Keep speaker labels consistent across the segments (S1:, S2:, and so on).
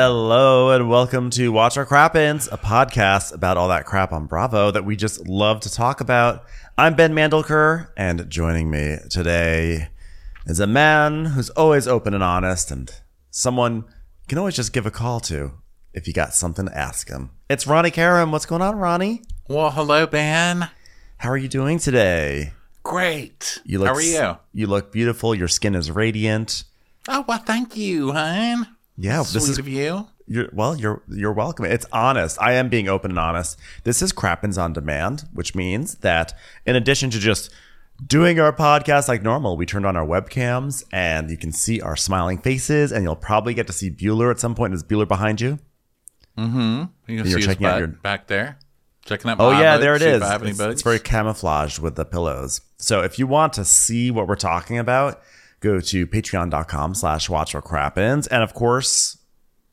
S1: Hello and welcome to Watch Our Crappens, a podcast about all that crap on Bravo that we just love to talk about. I'm Ben Mandelker, and joining me today is a man who's always open and honest, and someone you can always just give a call to if you got something to ask him. It's Ronnie Karam. What's going on, Ronnie?
S2: Well, hello, Ben.
S1: How are you doing today?
S2: Great.
S1: You look
S2: How are you?
S1: You look beautiful. Your skin is radiant.
S2: Oh, well, thank you, hon.
S1: Yeah,
S2: Sweet
S1: this is
S2: of you.
S1: You're, well, you're you're welcome. It's honest. I am being open and honest. This is Crappens on demand, which means that in addition to just doing our podcast like normal, we turned on our webcams and you can see our smiling faces, and you'll probably get to see Bueller at some point. Is Bueller behind you?
S2: Mm-hmm. You
S1: You're
S2: see his
S1: checking out your-
S2: back there. Checking out.
S1: Oh yeah, there it is.
S2: If I have any
S1: It's, it's very camouflaged with the pillows. So if you want to see what we're talking about, go to patreon.com slash watch what crappens. And of course,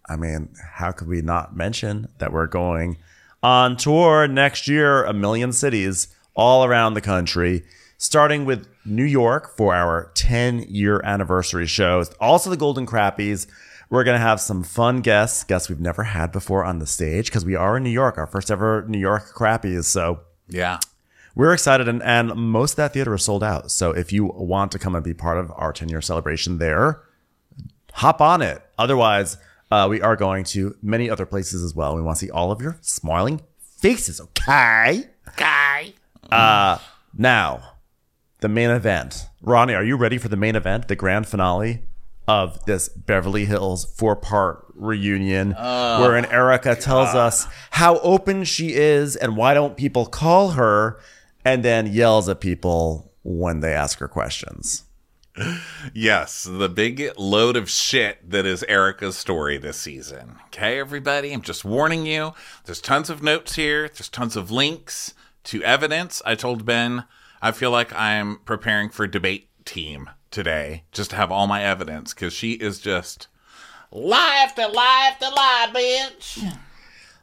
S1: I mean, how could we not mention that we're going on tour next year, a million cities all around the country, starting with New York for our 10 year anniversary shows. Also the Golden Crappies. We're going to have some fun guests, guests we've never had before on the stage because we are in New York, our first ever New York Crappies. So
S2: yeah.
S1: We're excited, and, and most of that theater is sold out. So if you want to come and be part of our 10 year celebration there, hop on it. Otherwise, uh, we are going to many other places as well. We want to see all of your smiling faces, okay?
S2: Guy.
S1: Now, the main event. Ronnie, are you ready for the main event, the grand finale of this Beverly Hills four part reunion, wherein Erika tells us how open she is and why don't people call her, and then yells at people when they ask her questions.
S2: Yes, the big load of shit that is Erika's story this season. Okay, everybody, I'm just warning you. There's tons of notes here. There's tons of links to evidence. I told Ben I feel like I'm preparing for debate team today, just to have all my evidence, because she is just lie after lie after lie, bitch.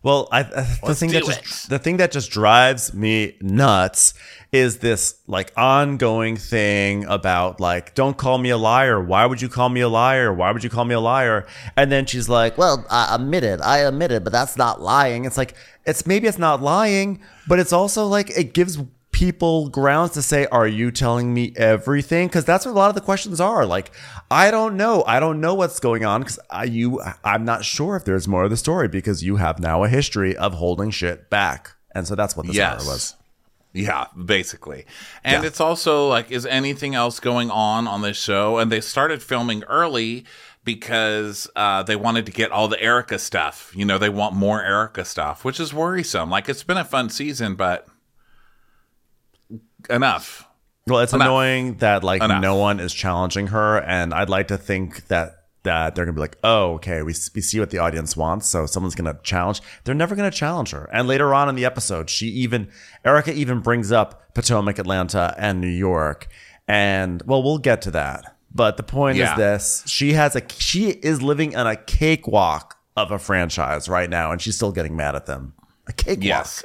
S1: Well, I, I the thing that just the thing that just drives me nuts is this like ongoing thing about like don't call me a liar. Why would you call me a liar? Why would you call me a liar? And then she's like, "Well, I admitted. I admitted, but that's not lying." It's like it's maybe it's not lying, but it's also like it gives people grounds to say, "Are you telling me everything?" Because that's what a lot of the questions are. Like, I don't know. I don't know what's going on because I, you, I'm not sure if there's more of the story because you have now a history of holding shit back, and so that's what this
S2: Yes.
S1: was.
S2: Yeah, basically. And
S1: Yeah.
S2: it's also like, is anything else going on on this show? And they started filming early because uh, they wanted to get all the Erika stuff. You know, they want more Erika stuff, which is worrisome. Like, it's been a fun season, but enough.
S1: Well, it's
S2: Enough.
S1: annoying that like
S2: Enough.
S1: no one is challenging her, and I'd like to think that that they're gonna be like, oh, okay, we we see what the audience wants, so someone's gonna challenge. They're never gonna challenge her. And later on in the episode, she even Erika even brings up Potomac, Atlanta, and New York, and well, we'll get to that. But the point
S2: Yeah.
S1: is this: she has a she is living on a cakewalk of a franchise right now, and she's still getting mad at them. A cakewalk.
S2: Yes.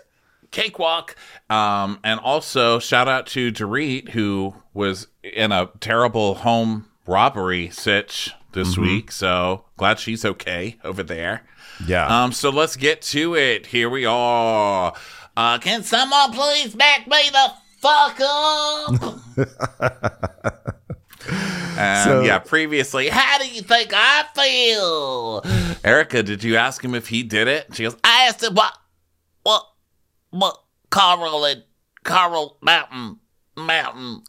S2: Cakewalk. Um, and also, shout out to Dorit, who was in a terrible home robbery sitch this week. So glad she's okay over there.
S1: Yeah.
S2: Um, so let's get to it. Here we are. Uh, can someone please back me the fuck up? and
S1: So-
S2: yeah, previously, how do you think I feel? Erika, did you ask him if he did it? She goes, I asked him what, what, what, Carl and Carl Mountain, Mountain.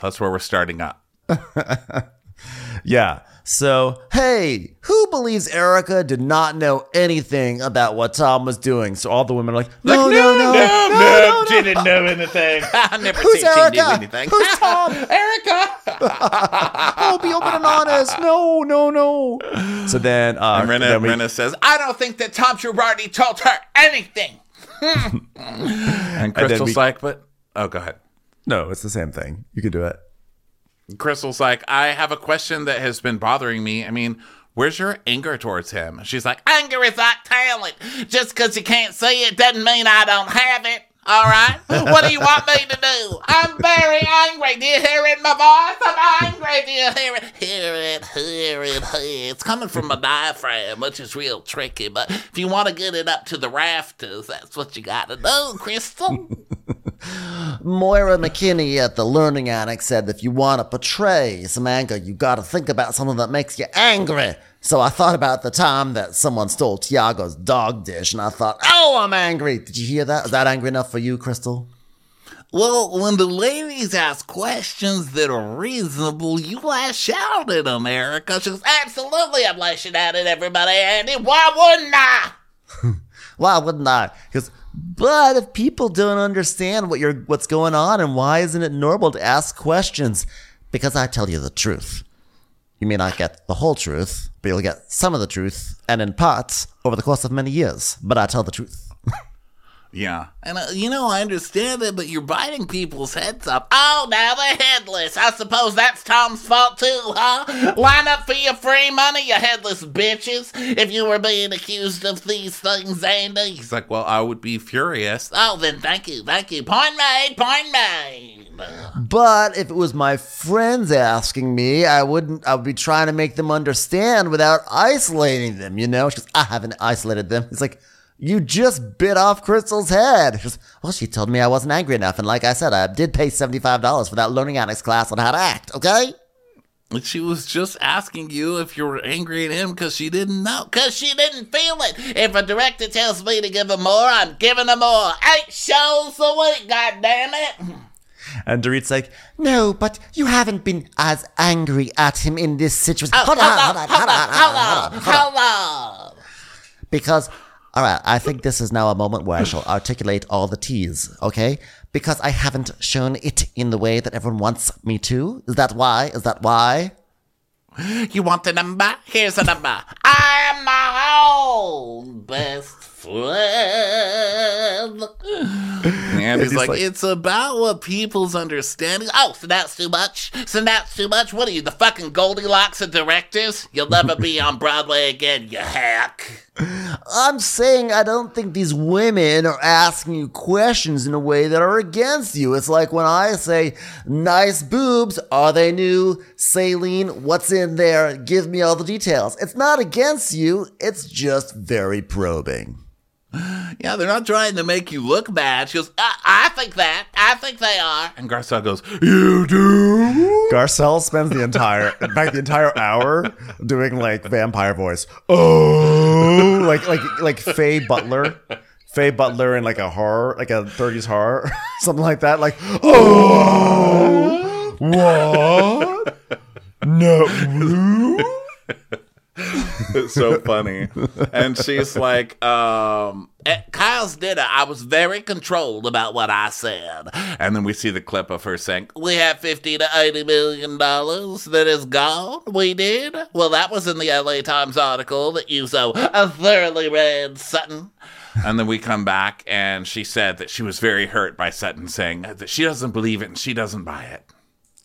S2: That's where we're starting up.
S1: Yeah. So, hey, who believes Erika did not know anything about what Tom was doing? So all the women are like, no, no, no, no, no, no,
S2: she didn't know anything. I never
S1: Who's
S2: said she knew
S1: Erika?
S2: anything.
S1: Who's Tom?
S2: Erika.
S1: Oh, be open and honest. No, no, no. So then, uh,
S2: And Rinna,
S1: then we-
S2: Rinna says, I don't think that Tom Girardi told her anything. and Crystal's
S1: we-
S2: like, but, oh, go ahead.
S1: no, it's the same thing. You can do it.
S2: Crystal's like, I have a question that has been bothering me. I mean, where's your anger towards him? She's like, anger is not talent. Just because you can't see it doesn't mean I don't have it. All right? what do you want me to do? I'm very angry. Do you hear it in my voice? I'm angry. Do you hear it? It. It's coming from my diaphragm, which is real tricky. But if you want to get it up to the rafters, that's what you got to do, Crystal.
S1: Moira McKinney at the Learning Annex said if you want to portray some anger, you got to think about something that makes you angry. So I thought about the time that someone stole Tiago's dog dish, and I thought, oh, I'm angry. Did you hear that? Is that angry enough for you, Crystal?
S2: Well, when the ladies ask questions that are reasonable, you lash out at them, Erika. She goes, Absolutely, I'm lashing out at everybody, Andy. Why wouldn't I?
S1: Why wouldn't I? Because, but if people don't understand what you're, what's going on, and why isn't it normal to ask questions? Because I tell you the truth. You may not get the whole truth, but you'll get some of the truth, and in parts over the course of many years. But I tell the truth.
S2: Yeah. And, uh, you know, I understand it, but you're biting people's heads off. Oh, now they're headless. I suppose that's Tom's fault, too, huh? Line up for your free money, you headless bitches. If you were being accused of these things, Andy. He's like, well, I would be furious. Oh, then thank you, thank you. Point made, point made.
S1: But if it was my friends asking me, I wouldn't. I would be trying to make them understand without isolating them. You know, because I haven't isolated them. It's like you just bit off Crystal's head. Goes, well, she told me I wasn't angry enough, and like I said, I did pay seventy five dollars for that learning annex class on how to act. Okay.
S2: She was just asking you if you were angry at him because she didn't know. Because she didn't feel it. If a director tells me to give him more, I'm giving him more. Eight shows a week, goddammit.
S1: And Dorit's like, no, but you haven't been as angry at him in this situation.
S2: Oh, hold on, hold on, hold on, hold on.
S1: Because, all right, I think this is now a moment where I shall articulate all the T's, okay? Because I haven't shown it in the way that everyone wants me to. Is that why? Is that why?
S2: You want the number? Here's the number. I am my own best friend. And he's
S1: he's
S2: like,
S1: like-
S2: it's about what people's understanding. Oh, so that's too much? So that's too much? What are you, the fucking Goldilocks of directors? You'll never be on Broadway again, you hack.
S1: I'm saying I don't think these women are asking you questions in a way that are against you. It's like when I say, nice boobs, are they new? Saline, what's in there? Give me all the details. It's not against you, it's just very probing.
S2: Yeah, they're not trying to make you look bad. She goes, I, I think that. I think they are. And Garcelle goes, You do?
S1: Garcelle spends the entire, in fact, the entire hour doing like vampire voice. Oh, like like like Faye Butler, Faye Butler in like a horror, like a 30s horror, something like that. Like, oh, what? No.
S2: It's so funny. and she's like, um, at Kyle's dinner, I was very controlled about what I said. And then we see the clip of her saying, We have 50 to 80 million dollars that is gone. We did. Well, that was in the LA Times article that you so thoroughly read, Sutton. And then we come back, and she said that she was very hurt by Sutton saying that she doesn't believe it and she doesn't buy it.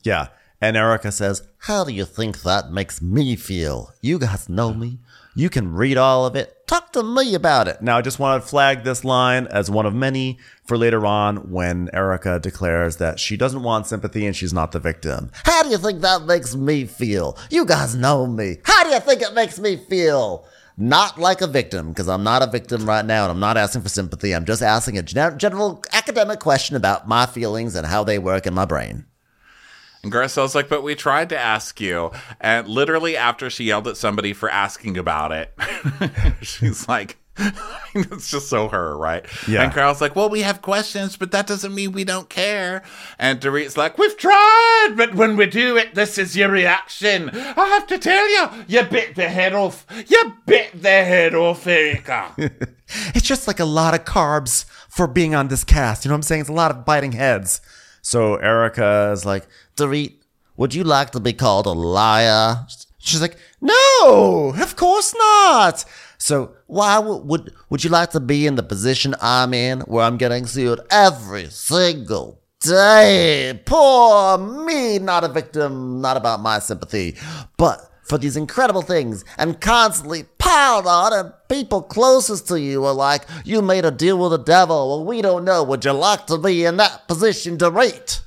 S1: Yeah. And Erika says, How do you think that makes me feel? You guys know me. You can read all of it. Talk to me about it. Now, I just want to flag this line as one of many for later on when Erika declares that she doesn't want sympathy and she's not the victim. How do you think that makes me feel? You guys know me. How do you think it makes me feel? Not like a victim, because I'm not a victim right now and I'm not asking for sympathy. I'm just asking a gen- general academic question about my feelings and how they work in my brain.
S2: And Garcelle's like, but we tried to ask you. And literally after she yelled at somebody for asking about it, she's like, it's just so her, right?
S1: Yeah.
S2: And Kyle's like, well, we have questions, but that doesn't mean we don't care. And Dorit's like, we've tried, but when we do it, this is your reaction. I have to tell you, you bit the head off. You bit the head off, Erika.
S1: It's just like a lot of carbs for being on this cast. You know what I'm saying? It's a lot of biting heads. So Erika is like, Dorit, would you like to be called a liar? She's like, no, of course not. So why would, would would you like to be in the position I'm in, where I'm getting sued every single day? Poor me, not a victim, not about my sympathy, but for these incredible things and constantly piled on and people closest to you are like, you made a deal with the devil. Well, we don't know. Would you like to be in that position to rate?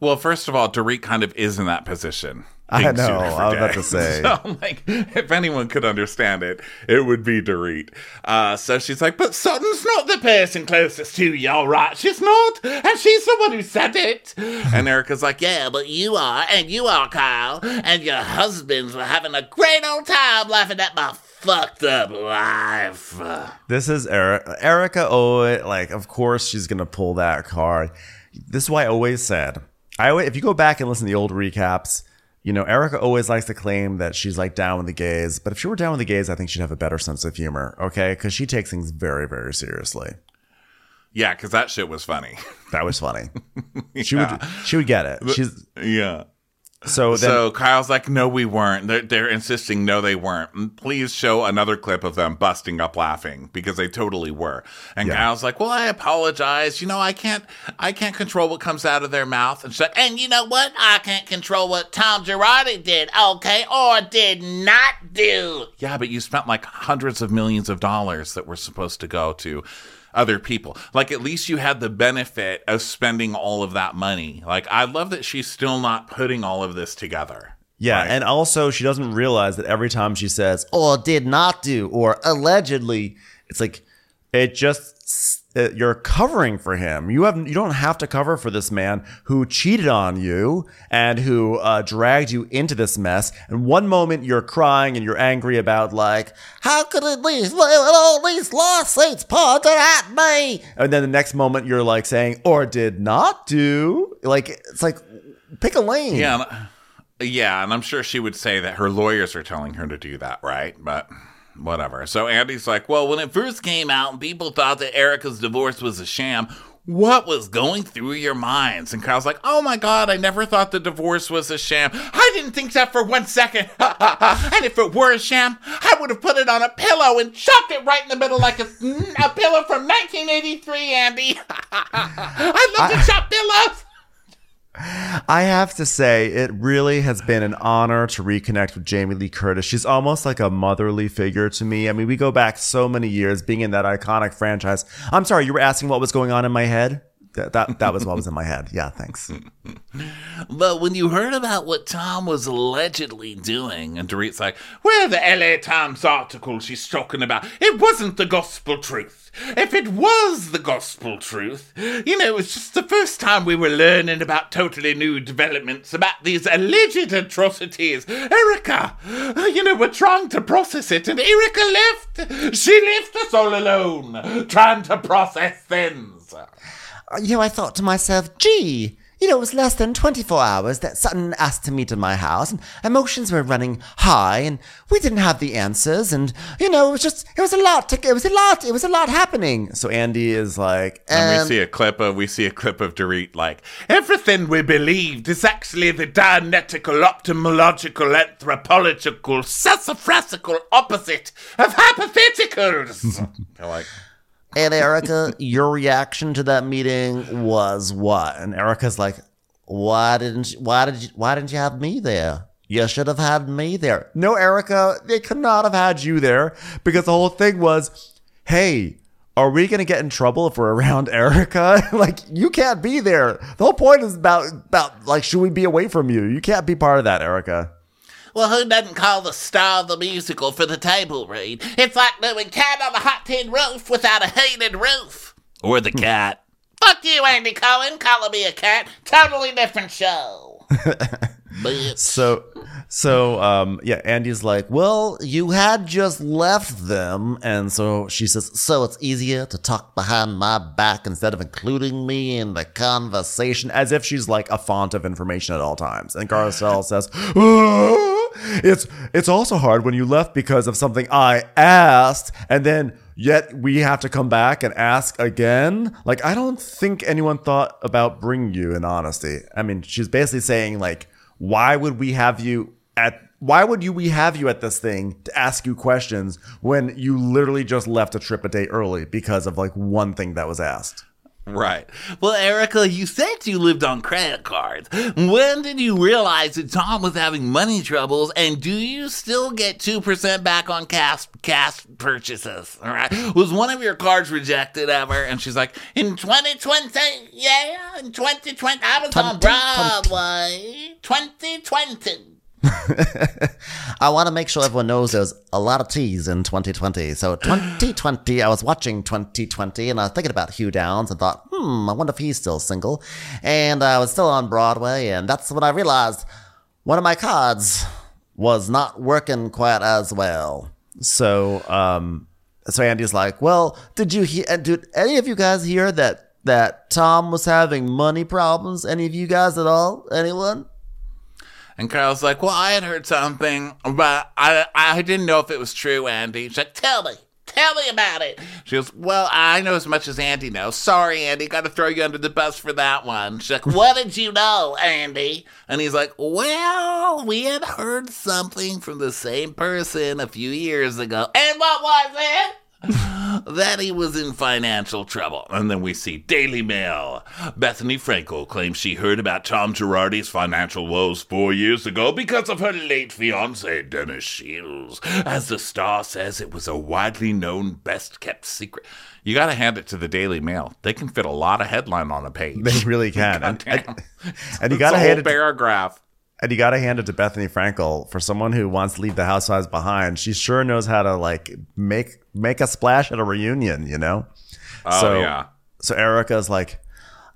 S2: Well, first of all, Dorit kind of is in that position.
S1: I know, I was about to say.
S2: So, like, if anyone could understand it, it would be Dorit. Uh, so she's like, but Sutton's not the person closest to you, all right? She's not. And she's the one who said it. And Erika's like, yeah, but you are, and you are, Kyle. And your husbands were having a great old time laughing at my fucked up life.
S1: This is Erika. Erika always, like, of course she's gonna pull that card. This is why I always said, I always, if you go back and listen to the old recaps, you know, Erika always likes to claim that she's like down with the gays. But if she were down with the gays, I think she'd have a better sense of humor. Okay, because she takes things very, very seriously.
S2: Yeah, because that shit was funny.
S1: That was funny. She would, she would get it. She's
S2: yeah.
S1: So then.
S2: so Kyle's like, no, we weren't. They're, they're insisting, no, they weren't. Please show another clip of them busting up laughing because they totally were. And
S1: Yeah.
S2: Kyle's like, well, I apologize. You know, I can't, I can't control what comes out of their mouth. And she's like, and you know what? I can't control what Tom Girardi did, okay, or did not do. Yeah, but you spent like hundreds of millions of dollars that were supposed to go to other people. Like at least you had the benefit of spending all of that money. Like I love that she's still not putting all of this together.
S1: Yeah,
S2: Right.
S1: and also she doesn't realize that every time she says oh, or did not do or allegedly, it's like it just you're covering for him. You have you don't have to cover for this man who cheated on you and who uh, dragged you into this mess. And one moment you're crying and you're angry about like how could it these all these lawsuits pointed at me? And then the next moment you're like saying or did not do. Like it's like pick a lane.
S2: Yeah. Yeah, and I'm sure she would say that her lawyers are telling her to do that, right? But whatever. So Andy's like, well, when it first came out and people thought that Erika's divorce was a sham, what was going through your minds? And Kyle's like, oh my God, I never thought the divorce was a sham. I didn't think that for one second. and if it were a sham, I would have put it on a pillow and chopped it right in the middle like a, mm, a pillow from 1983, Andy. I love to chop pillows.
S1: I have to say, it really has been an honor to reconnect with Jamie Lee Curtis. She's almost like a motherly figure to me. I mean, we go back so many years being in that iconic franchise. I'm sorry, you were asking what was going on in my head? That, that, that was what was in my head. Yeah, thanks.
S2: But when you heard about what Tom was allegedly doing, and Dorit's like, "Where the LA Times article she's talking about, it wasn't the gospel truth. If it was the gospel truth, you know, it was just the first time we were learning about totally new developments about these alleged atrocities. Erika, uh, you know, we're trying to process it, and Erika left. She left us all alone, trying to process things.
S1: You know, I thought to myself, gee, you know, it was less than 24 hours that Sutton asked to meet in my house, and emotions were running high, and we didn't have the answers, and, you know, it was just, it was a lot, to, it was a lot, it was a lot happening. So Andy is like,
S2: And
S1: and,
S2: we um, see a clip of we see a clip of Dorit like everything we believed is actually the dianetical, optimological, anthropological, sassafrasical opposite of hypotheticals. Like,
S1: And Erika, your reaction to that meeting was what? And Erika's like, "Why didn't you, why did you, why didn't you have me there? You should have had me there." No, Erika, they could not have had you there because the whole thing was, "Hey, are we gonna get in trouble if we're around Erika? like, you can't be there. The whole point is about about like, should we be away from you? You can't be part of that, Erika."
S2: Well, who doesn't call the star of the musical for the table read? It's like doing cat on a hot tin roof without a heated roof. Or the cat. Fuck you, Andy Cohen, calling me a cat. Totally different show.
S1: So, So, um, yeah, Andy's like, well, you had just left them. And so she says, so it's easier to talk behind my back instead of including me in the conversation, as if she's like a font of information at all times. And Garcelle says, "Ah, it's, it's also hard when you left because of something I asked. And then yet we have to come back and ask again. Like, I don't think anyone thought about bringing you in honesty. I mean, she's basically saying, like, why would we have you at why would you we have you at this thing to ask you questions when you literally just left a trip a day early because of like one thing that was asked
S2: Right. Well, Erika, you said you lived on credit cards. When did you realize that Tom was having money troubles? And do you still get 2% back on cash, cash purchases? All right. Was one of your cards rejected ever? And she's like, in 2020, yeah, in 2020, I was on
S3: 2020.
S2: Broadway. 2020.
S3: I want to make sure everyone knows there's a lot of T's in 2020. So 2020, I was watching 2020 and I was thinking about Hugh Downs and thought, hmm, I wonder if he's still single. And I was still on Broadway, and that's when I realized one of my cards was not working quite as well.
S1: so um so andy's like well
S3: Did you hear? Did any of you guys hear that that Tom was having money problems? Any of you guys at all? Anyone?
S2: And Kyle's like, well, I had heard something, but I, I didn't know if it was true, Andy. She's like, tell me. Tell me about it. She goes, Well, I know as much as Andy knows. Sorry, Andy. Got to throw you under the bus for that one. She's like, What did you know, Andy? And he's like, Well, we had heard something from the same person a few years ago. And what was it? that he was in financial trouble. And then we see Daily Mail. Bethenny Frankel claims she heard about Tom Girardi's financial woes four years ago because of her late fiance, Dennis Shields. As the Star says, it was a widely known, best kept secret. You got to hand it to the Daily Mail. They can fit a lot of headline on a page.
S1: they really can and, and, and you gotta hand
S2: whole
S1: it to,
S2: paragraph.
S1: And you gotta hand it to bethenny frankel for someone who wants to leave the housewives behind she sure knows how to like make make a splash at a reunion you know
S2: Oh,
S1: so
S2: yeah.
S1: so erika's like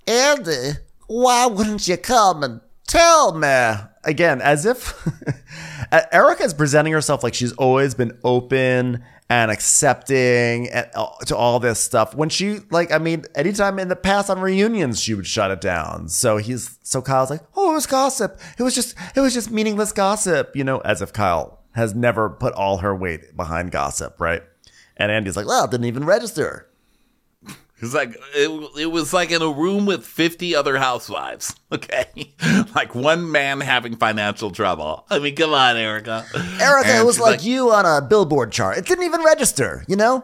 S3: Andy, why wouldn't you come and tell me?
S1: again, as if Erika is presenting herself like she's always been open and accepting to all this stuff. When she, like, I mean, anytime in the past on reunions, she would shut it down. So he's, so Kyle's like, oh, it was gossip. It was just, it was just meaningless gossip, you know, as if Kyle has never put all her weight behind gossip, right? And Andy's like,
S3: Well, it didn't even register.
S2: It's like it, it was like in a room with 50 other housewives. Okay. like one man having financial trouble. I mean, come on, Erika.
S3: Erika,
S2: And
S3: it was
S2: she's
S3: like, you on a billboard chart. It didn't even register, you know?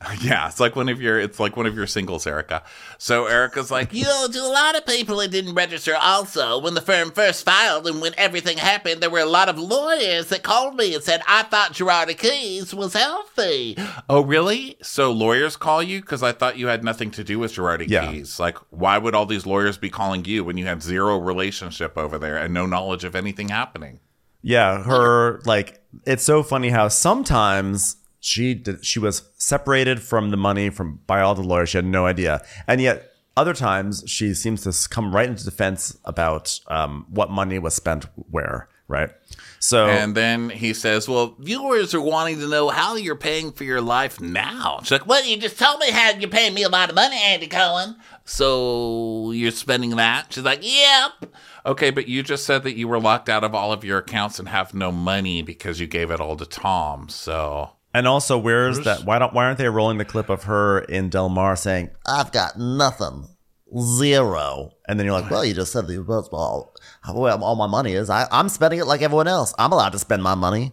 S2: Yeah, it's like one of your it's like one of your singles, Erika. So Erika's like, you know, to a lot of people it didn't register also. When the firm first filed and when everything happened, there were a lot of lawyers that called me and said, I thought Girardi Keese was healthy. Oh, really? So lawyers call you? Because I thought you had nothing to do with Girardi
S1: Yeah.
S2: Keys. Like, why would all these lawyers be calling you when you had zero relationship over there and no knowledge of anything happening?
S1: Yeah, her like it's so funny how sometimes she did, she was separated from the money from by all the lawyers. She had no idea, and yet other times she seems to come right into defense about um, what money was spent where. Right. So
S2: And then he says, Well, viewers are wanting to know how you're paying for your life now. She's like, Well, you just told me how you're paying me a lot of money, Andy Cohen. So you're spending that? She's like, Yep. Okay, but you just said that you were locked out of all of your accounts and have no money because you gave it all to Tom. So
S1: and also, where's that? Why don't? Why aren't they rolling the clip of her in Del Mar saying,
S3: I've got nothing. Zero.
S1: and then you're like,
S3: Well, you just said the well, well, all my money is. I, I'm spending it like everyone else. I'm allowed to spend my money.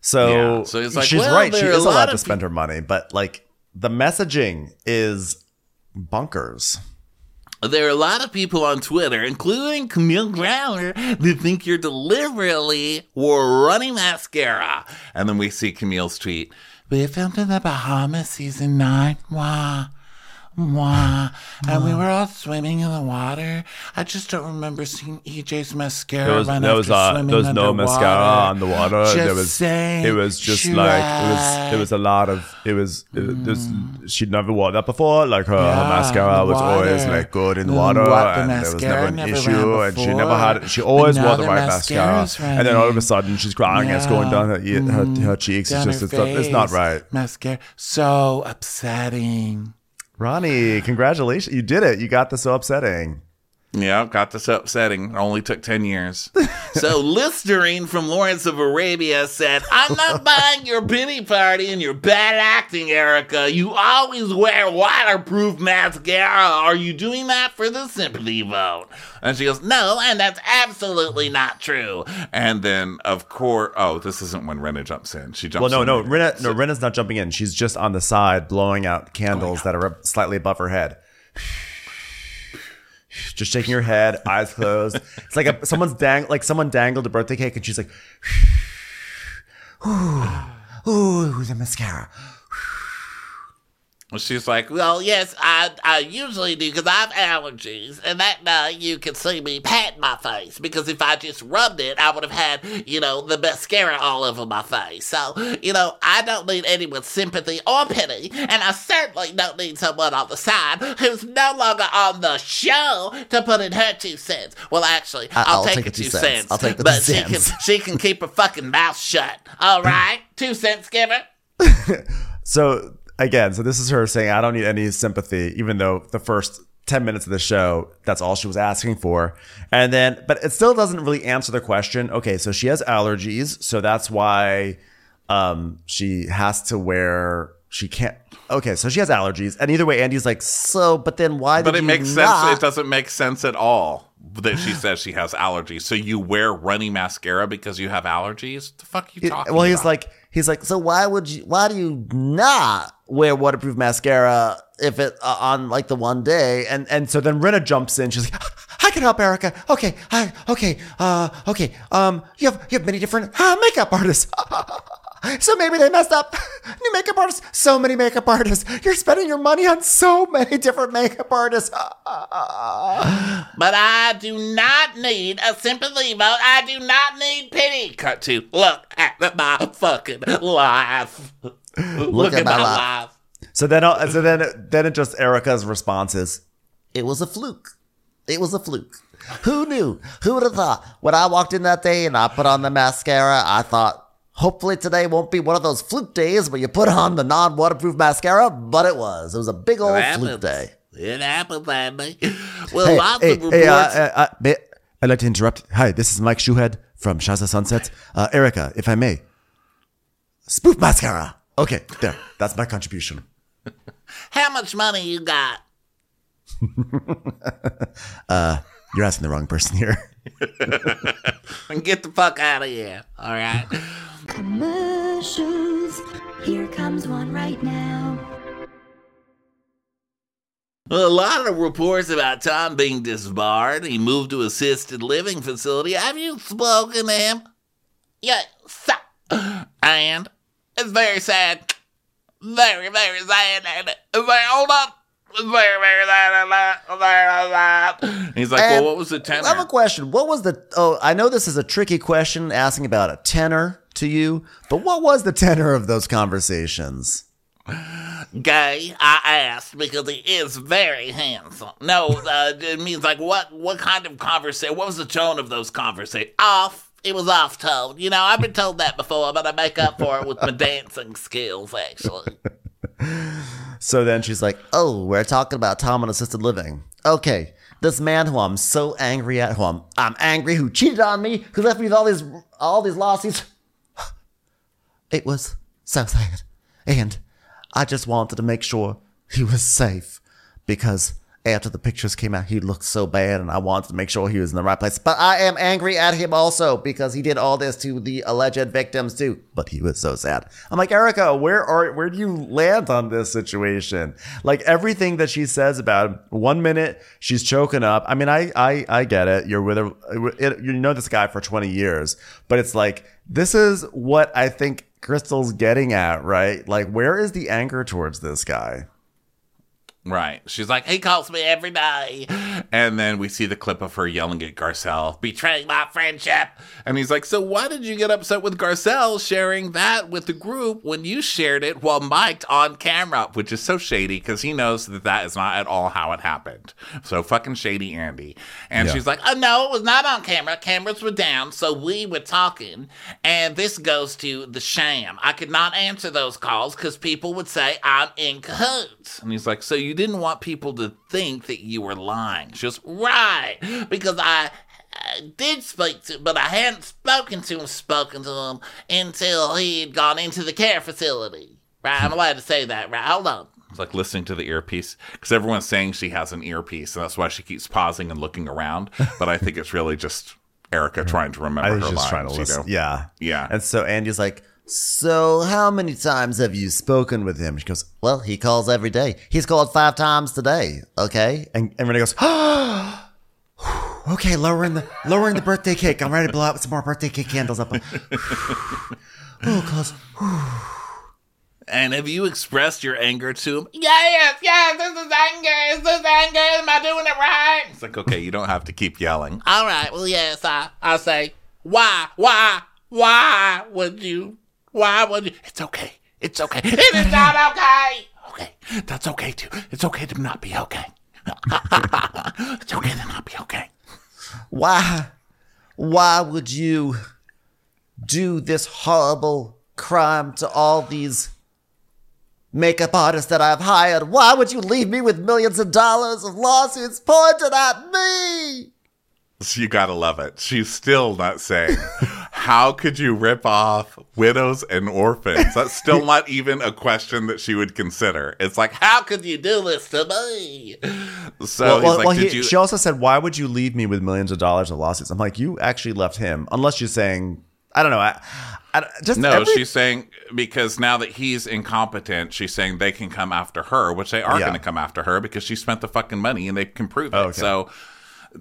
S1: So,
S2: Yeah, so it's like,
S1: she's
S2: well,
S1: right. She
S2: there are a
S1: is
S2: lot
S1: allowed
S2: of
S1: to spend her money, but like the messaging is bunkers.
S2: There are a lot of people on Twitter, including Camille Grammer, that think you're deliberately were running mascara. And then we see Camille's tweet. We filmed in the Bahamas season nine. Wow. Mwah. And we were all swimming in the water. I just don't remember seeing EJ's mascara
S1: There was
S2: run
S1: there was uh,
S2: swimming
S1: there was no mascara on the water.
S2: Just
S1: there was
S2: saying,
S1: it was just like it was it was a lot of it was it, was she'd never worn that before. Like her, her mascara was always like good in the
S2: Mm,
S1: water,
S2: what, the
S1: and there was never an
S2: never
S1: issue, and she never had she always wore the right mascara, and then all of a sudden she's crying, and it's going down her ear- her, her cheeks. It's just it's, not- it's not right.
S2: Mascara. So upsetting.
S1: Ronnie, congratulations, you did it. You got this so upsetting.
S2: Yeah, got this upsetting. Only took 10 years. so, Listerine from Lawrence of Arabia said, I'm not buying your pity party and your bad acting, Erika. You always wear waterproof mascara. Are you doing that for the sympathy vote? And she goes, No, and that's absolutely not true. And then, of course, oh, this isn't when Rinna jumps in. She jumps
S1: Well, no, no, Rinna, no, Rinna's not jumping in. She's just on the side, blowing out candles that are slightly above her head. Just shaking her head, eyes closed. It's like a, someone's dang, like someone dangled a birthday cake, and she's like, "Ooh, ooh, the mascara."
S2: She's like, well, yes, I, I usually do because I have allergies, and that night you could see me pat my face because if I just rubbed it, I would have had, you know, the mascara all over my face. So, you know, I don't need anyone's sympathy or pity, and I certainly don't need someone on the side who's no longer on the show to put in her two cents. Well, actually, I'll,
S3: I'll
S2: take,
S3: take two cents.
S2: cents.
S3: I'll take the
S2: but
S3: two
S2: she can, she can keep her fucking mouth shut. All right, two cents give giver.
S1: So again, so this is her saying, "I don't need any sympathy," even though the first ten minutes of the show, that's all she was asking for. And then, but it still doesn't really answer the question. Okay, so she has allergies, so that's why um, she has to wear. She can't. Okay, so she has allergies, and either way, Andy's like, "So, but then why?"
S2: But it makes
S1: not?
S2: sense. It doesn't make sense at all that she says she has allergies. So you wear runny mascara because you have allergies? The fuck you talking
S1: well, he's
S2: about?
S1: like, he's like, so why would you? Why do you not wear waterproof mascara if it uh, on like the one day? And and so then Rinna jumps in. She's like, I can help Erika. Okay, I okay, uh, okay. Um, you have you have many different uh, makeup artists. So maybe they messed up. New makeup artists. So many makeup artists. You're spending your money on so many different makeup artists.
S2: But I do not need a sympathy vote. I do not need pity. Cut to look at my fucking life. Look,
S3: at
S2: at,
S3: my
S2: my
S3: life.
S2: life.
S1: So then, uh, so then, then it just Erika's response is,
S3: It was a fluke. It was a fluke. Who knew? Who would have thought? When I walked in that day and I put on the mascara, I thought, hopefully today won't be one of those fluke days where you put on the non waterproof mascara, but it was. It was a big old fluke day.
S2: It happens, Andy. Well,
S1: hey,
S2: lots
S1: hey,
S2: of reports.
S1: hey, uh, uh, uh, I'd like to interrupt. Hi, this is Mike Shouhed from Shaza Sunsets. Uh, Erika, if I may, spoof mascara. Okay, there. That's my contribution.
S2: How much money you got?
S1: You're asking the wrong person here.
S2: And get the fuck out of here. All right.
S4: Commercials. Here comes one right now.
S2: A lot of reports about Tom being disbarred. He moved to assisted living facility. Have you spoken to him? Yes. and it's very sad. Very, very sad. And very, hold up. It's very, very sad. and He's like,
S1: And
S2: well, what was the tenor?
S1: I have a question. What was the? Oh, I know this is a tricky question, asking about a tenor to you. But what was the tenor of those conversations?
S2: Gay, I asked because he is very handsome. No, uh, it means like what? What kind of conversation? What was the tone of those conversations? Off. It was off tone. You know, I've been told that before, but I make up for it with my dancing skills. Actually,
S1: So then she's like,
S3: Oh, we're talking about Tom and assisted living. Okay, this man who I'm so angry at, who I'm, I'm angry, who cheated on me, who left me with all these all these lawsuits. It was so sad, and I just wanted to make sure he was safe because after the pictures came out, he looked so bad, and I wanted to make sure he was in the right place. But I am angry at him also because he did all this to the alleged victims too. But he was so sad.
S1: I'm like, Erika, where are where do you land on this situation? Like everything that she says about him, one minute she's choking up. I mean, I I I get it. You're with her, it, you know this guy for 20 years, but it's like this is what I think Crystal's getting at, right? Like, where is the anger towards this guy?
S2: Right. She's like, he calls me every day. And then we see the clip of her yelling at Garcelle, betraying my friendship. And he's like, so why did you get upset with Garcelle sharing that with the group when you shared it while mic'd on camera? Which is so shady because he knows that that is not at all how it happened. So fucking shady Andy. And
S1: Yeah.
S2: she's like, oh no, it was not on camera. Cameras were down. So we were talking. And this goes to the sham. I could not answer those calls because people would say I'm in cahoots. And he's like, so you didn't want people to think that you were lying. She goes, right. Because I uh, did speak to, but I hadn't spoken to him, spoken to him until he had gone into the care facility. Right? I'm allowed to say that, right? Hold on. It's like listening to the earpiece because everyone's saying she has an earpiece, and that's why she keeps pausing and looking around. But I think it's really just Erika trying to remember
S1: I
S2: her
S1: was just
S2: lines.
S1: trying to
S2: you know?
S1: Yeah.
S2: Yeah.
S1: And so Andy's like, So how many times have you spoken with him? She goes, Well, he calls every day. He's called five times today. Okay. And, and Renee goes, Okay, lowering the lowering the birthday cake. I'm ready to blow out some more birthday cake candles up. oh, close.
S2: And have you expressed your anger to him? Yes, yes, this is anger. This is this anger? Am I doing it right? It's like, okay, you don't have to keep yelling. All right, well, yes, I, I say, why, why, why would you, why would you? It's okay. It's okay. It is not okay. Okay, that's okay too. It's okay to not be okay. it's okay to not be okay.
S1: why why would you do this horrible crime to all these makeup artists that I've hired? Why would you leave me with millions of dollars of lawsuits pointed at me?
S2: You gotta love it. She's still not saying, How could you rip off widows and orphans? That's still not even a question that she would consider. It's like, How could you do this to me? So
S1: well,
S2: he's
S1: well,
S2: like,
S1: well,
S2: Did
S1: he-
S2: you?
S1: she also said, "Why would you leave me with millions of dollars of lawsuits?" I'm like, "You actually left him, unless you're saying, I don't know, I, I just
S2: no,
S1: every-
S2: she's saying because now that he's incompetent, she's saying they can come after her, which they are
S1: Yeah.
S2: going to come after her because she spent the fucking money and they can prove it.
S1: Oh, okay.
S2: So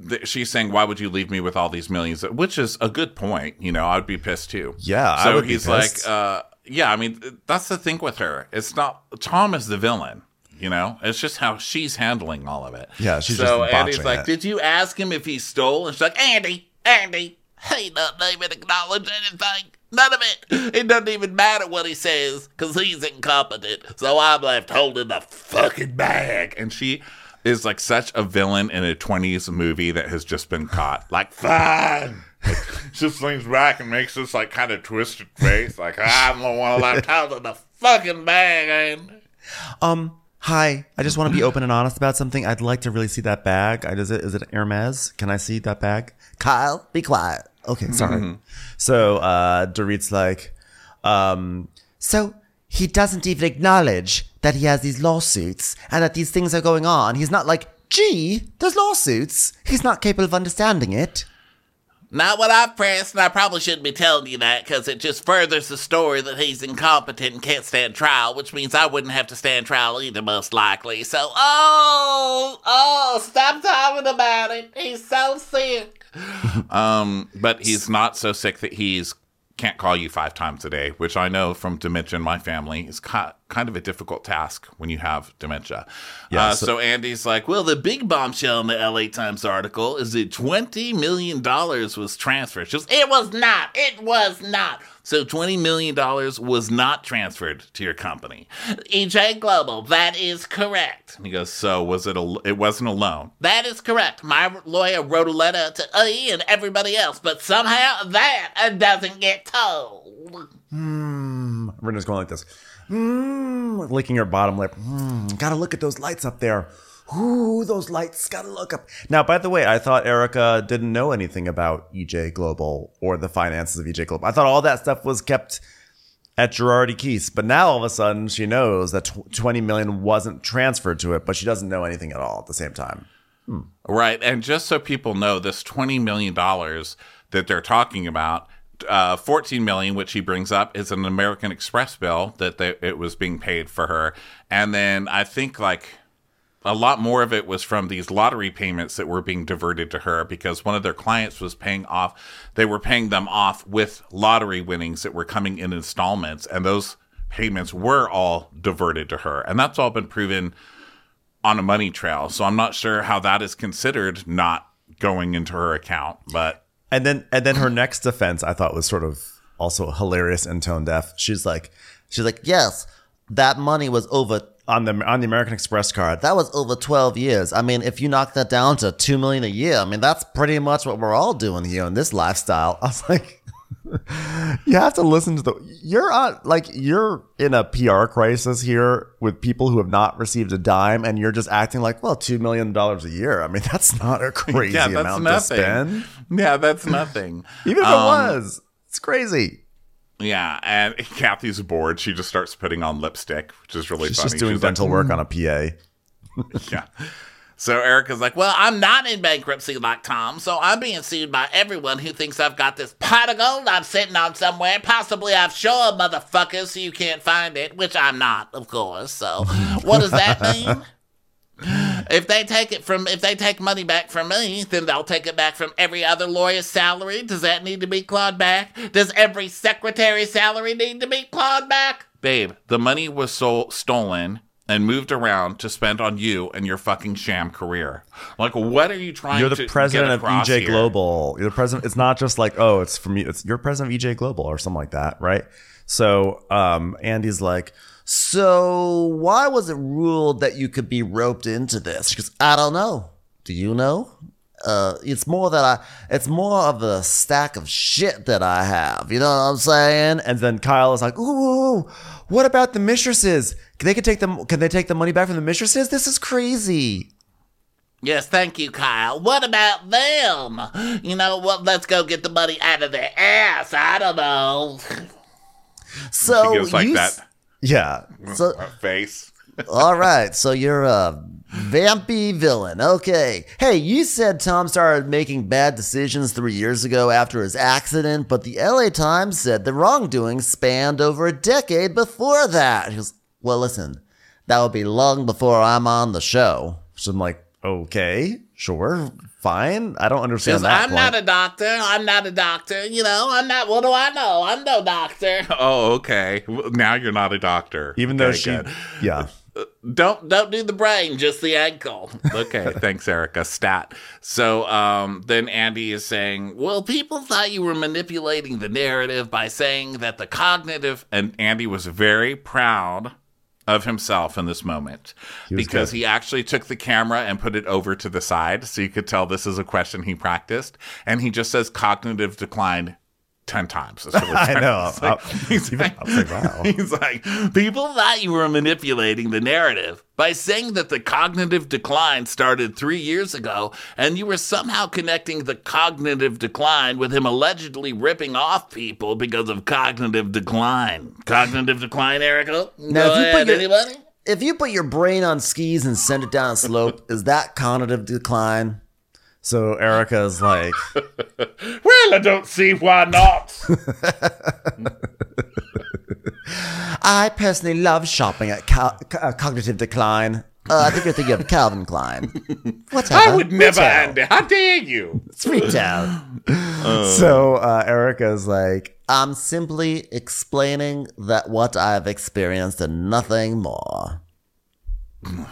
S2: th- she's saying, "Why would you leave me with all these millions? Which is a good point. You know, I'd be pissed too.
S1: Yeah, I
S2: So
S1: would be
S2: he's like, uh, "Yeah, I mean, that's the thing with her. It's not Tom is the villain." You know, it's just how she's handling all of it.
S1: Yeah, she's
S2: so
S1: just
S2: Andy's like,
S1: it.
S2: "Did you ask him if he stole?" And she's like, "Andy, Andy, he doesn't even acknowledge anything. None of it. It doesn't even matter what he says because he's incompetent. So I'm left holding the fucking bag." And she is like such a villain in a 20s movie that has just been caught. Like, fine. She just leans back and makes this like kind of twisted face, like I'm the one left holding the fucking bag. And
S1: um, hi, I just want to be open and honest about something. I'd like to really see that bag. I, is it is it Hermes? Can I see that bag? Kyle, be quiet. Okay, sorry. So uh, Dorit's like, um, so he doesn't even acknowledge that he has these lawsuits and that these things are going on. He's not like, gee, there's lawsuits. He's not capable of understanding it.
S2: Not what I've pressed, and I probably shouldn't be telling you that because it just furthers the story that he's incompetent and can't stand trial, which means I wouldn't have to stand trial either, most likely. So, oh, oh, stop talking about it. He's so sick. um, but he's not so sick that he's can't call you five times a day, which I know from dementia in my family is ki- kind of a difficult task when you have dementia.
S1: Yeah,
S2: uh,
S1: so-
S2: so, Andy's like, well, the big bombshell in the LA Times article is that $20 million was transferred. She it was not. It was not. So $20 million was not transferred to your company. EJ Global, that is correct. And he goes, so was it a, it wasn't a loan? That is correct. My lawyer wrote a letter to E and everybody else, but somehow that doesn't get told.
S1: Hmm. Rinna's going like this, mm, licking her bottom lip. Mm, gotta look at those lights up there. Ooh, those lights. Gotta look up. Now, by the way, I thought Erika didn't know anything about EJ Global or the finances of EJ Global. I thought all that stuff was kept at Girardi Keese, but now all of a sudden she knows that tw- 20 million wasn't transferred to it, but she doesn't know anything at all at the same time.
S2: Right. And just so people know, this $20 million that they're talking about, uh, 14 million, which he brings up, is an American Express bill that they, it was being paid for her. And then I think like a lot more of it was from these lottery payments that were being diverted to her because one of their clients was paying off, they were paying them off with lottery winnings that were coming in installments. And those payments were all diverted to her. And that's all been proven on a money trail. So I'm not sure how that is considered not going into her account, but
S1: And then and then her next defense I thought was sort of also hilarious and tone deaf. She's like she's like, Yes, that money was over on the on the American Express card. That was over twelve years. I mean, if you knock that down to two million a year, I mean that's pretty much what we're all doing here in this lifestyle. I was like You have to listen to the you're on like you're in a PR crisis here with people who have not received a dime and you're just acting like, well, two million dollars a year. I mean, that's not a crazy
S2: yeah, that's
S1: amount
S2: nothing.
S1: to spend.
S2: Yeah, that's nothing.
S1: Even if
S2: Um,
S1: it was, it's crazy.
S2: Yeah, and Kathy's bored. She just starts putting on lipstick, which is really
S1: She's
S2: funny.
S1: just doing
S2: She's like,
S1: dental work on a PA.
S2: Yeah. So Erika's like, well, I'm not in bankruptcy like Tom, so I'm being sued by everyone who thinks I've got this pot of gold I'm sitting on somewhere, possibly offshore, motherfuckers, so you can't find it, which I'm not, of course. So what does that mean? If they take it from, if they take money back from me, then they'll take it back from every other lawyer's salary. Does that need to be clawed back? Does every secretary's salary need to be clawed back? Babe, the money was so- stolen and moved around to spend on you and your fucking sham career. Like, what are you trying
S1: You're the president of EJ
S2: here?
S1: Global. You're the president. It's not just like, oh, it's from you. It's you're president of EJ Global or something like that, right? So, um, Andy's like, so why was it ruled that you could be roped into this? Goes, I don't know. Do you know? Uh, it's more that I, it's more of a stack of shit that I have. You know what I'm saying? And then Kyle is like, ooh, what about the mistresses? They could take them. Can they take the money back from the mistresses? This is crazy.
S2: Yes, thank you, Kyle. What about them? You know what? Let's go get the money out of their ass. I don't know.
S1: So
S2: She goes like
S1: you
S2: that.
S1: s- Yeah. Mm, so
S2: Face.
S1: all right. So you're a vampy villain. Okay. Hey, you said Tom started making bad decisions three years ago after his accident, but the LA Times said the wrongdoing spanned over a decade before that. He goes, Well, listen, that would be long before I'm on the show. So I'm like, okay, sure, fine. I don't understand
S2: Because
S1: that.
S2: I'm
S1: point.
S2: not a doctor. I'm not a doctor. You know, I'm not. What do I know? I'm no doctor. Oh, okay. Well, Now you're not a doctor.
S1: even though
S2: Okay,
S1: she,
S2: good.
S1: yeah.
S2: Don't don't do the brain, just the ankle. Okay, thanks, Erika. Stat. So um, then Andy is saying, "Well, people thought you were manipulating the narrative by saying that the cognitive." And Andy was very proud of himself in this moment
S1: was
S2: because
S1: good.
S2: he actually took the camera and put it over to the side, so you could tell this is a question he practiced, and he just says cognitive decline. 10 times. It's really
S1: I know.
S2: It's like-
S1: I-
S2: he's
S1: even-
S2: like-
S1: I was like, wow.
S2: He's like, people thought you were manipulating the narrative by saying that the cognitive decline started three years ago, and you were somehow connecting the cognitive decline with him allegedly ripping off people because of cognitive decline. Cognitive decline, Erika?
S1: Now,
S2: Go
S1: if you put
S2: ahead,
S1: your-
S2: anybody?
S1: if you put your brain on skis and send it down a slope, is that cognitive decline? So Erika is like,
S2: Well, I don't see why not.
S1: I personally love shopping at Cal- uh, Cognitive Decline. Uh, I think you're thinking of Calvin Klein. Whatever.
S2: I would never,
S1: Retail.
S2: Andy. How dare you?
S1: It's retail. so uh, Erika's like, I'm simply explaining that what I've experienced and nothing more.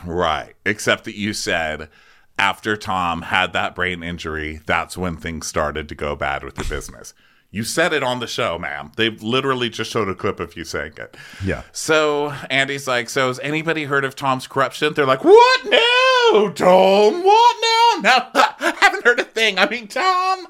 S2: Right. Except that you said after Tom had that brain injury, that's when things started to go bad with the business. You said it on the show, ma'am. They've literally just showed a clip of you saying it.
S1: Yeah.
S2: So Andy's like, So has anybody heard of Tom's corruption? They're like, What now, Tom? What now? No, I haven't heard a thing. I mean, Tom.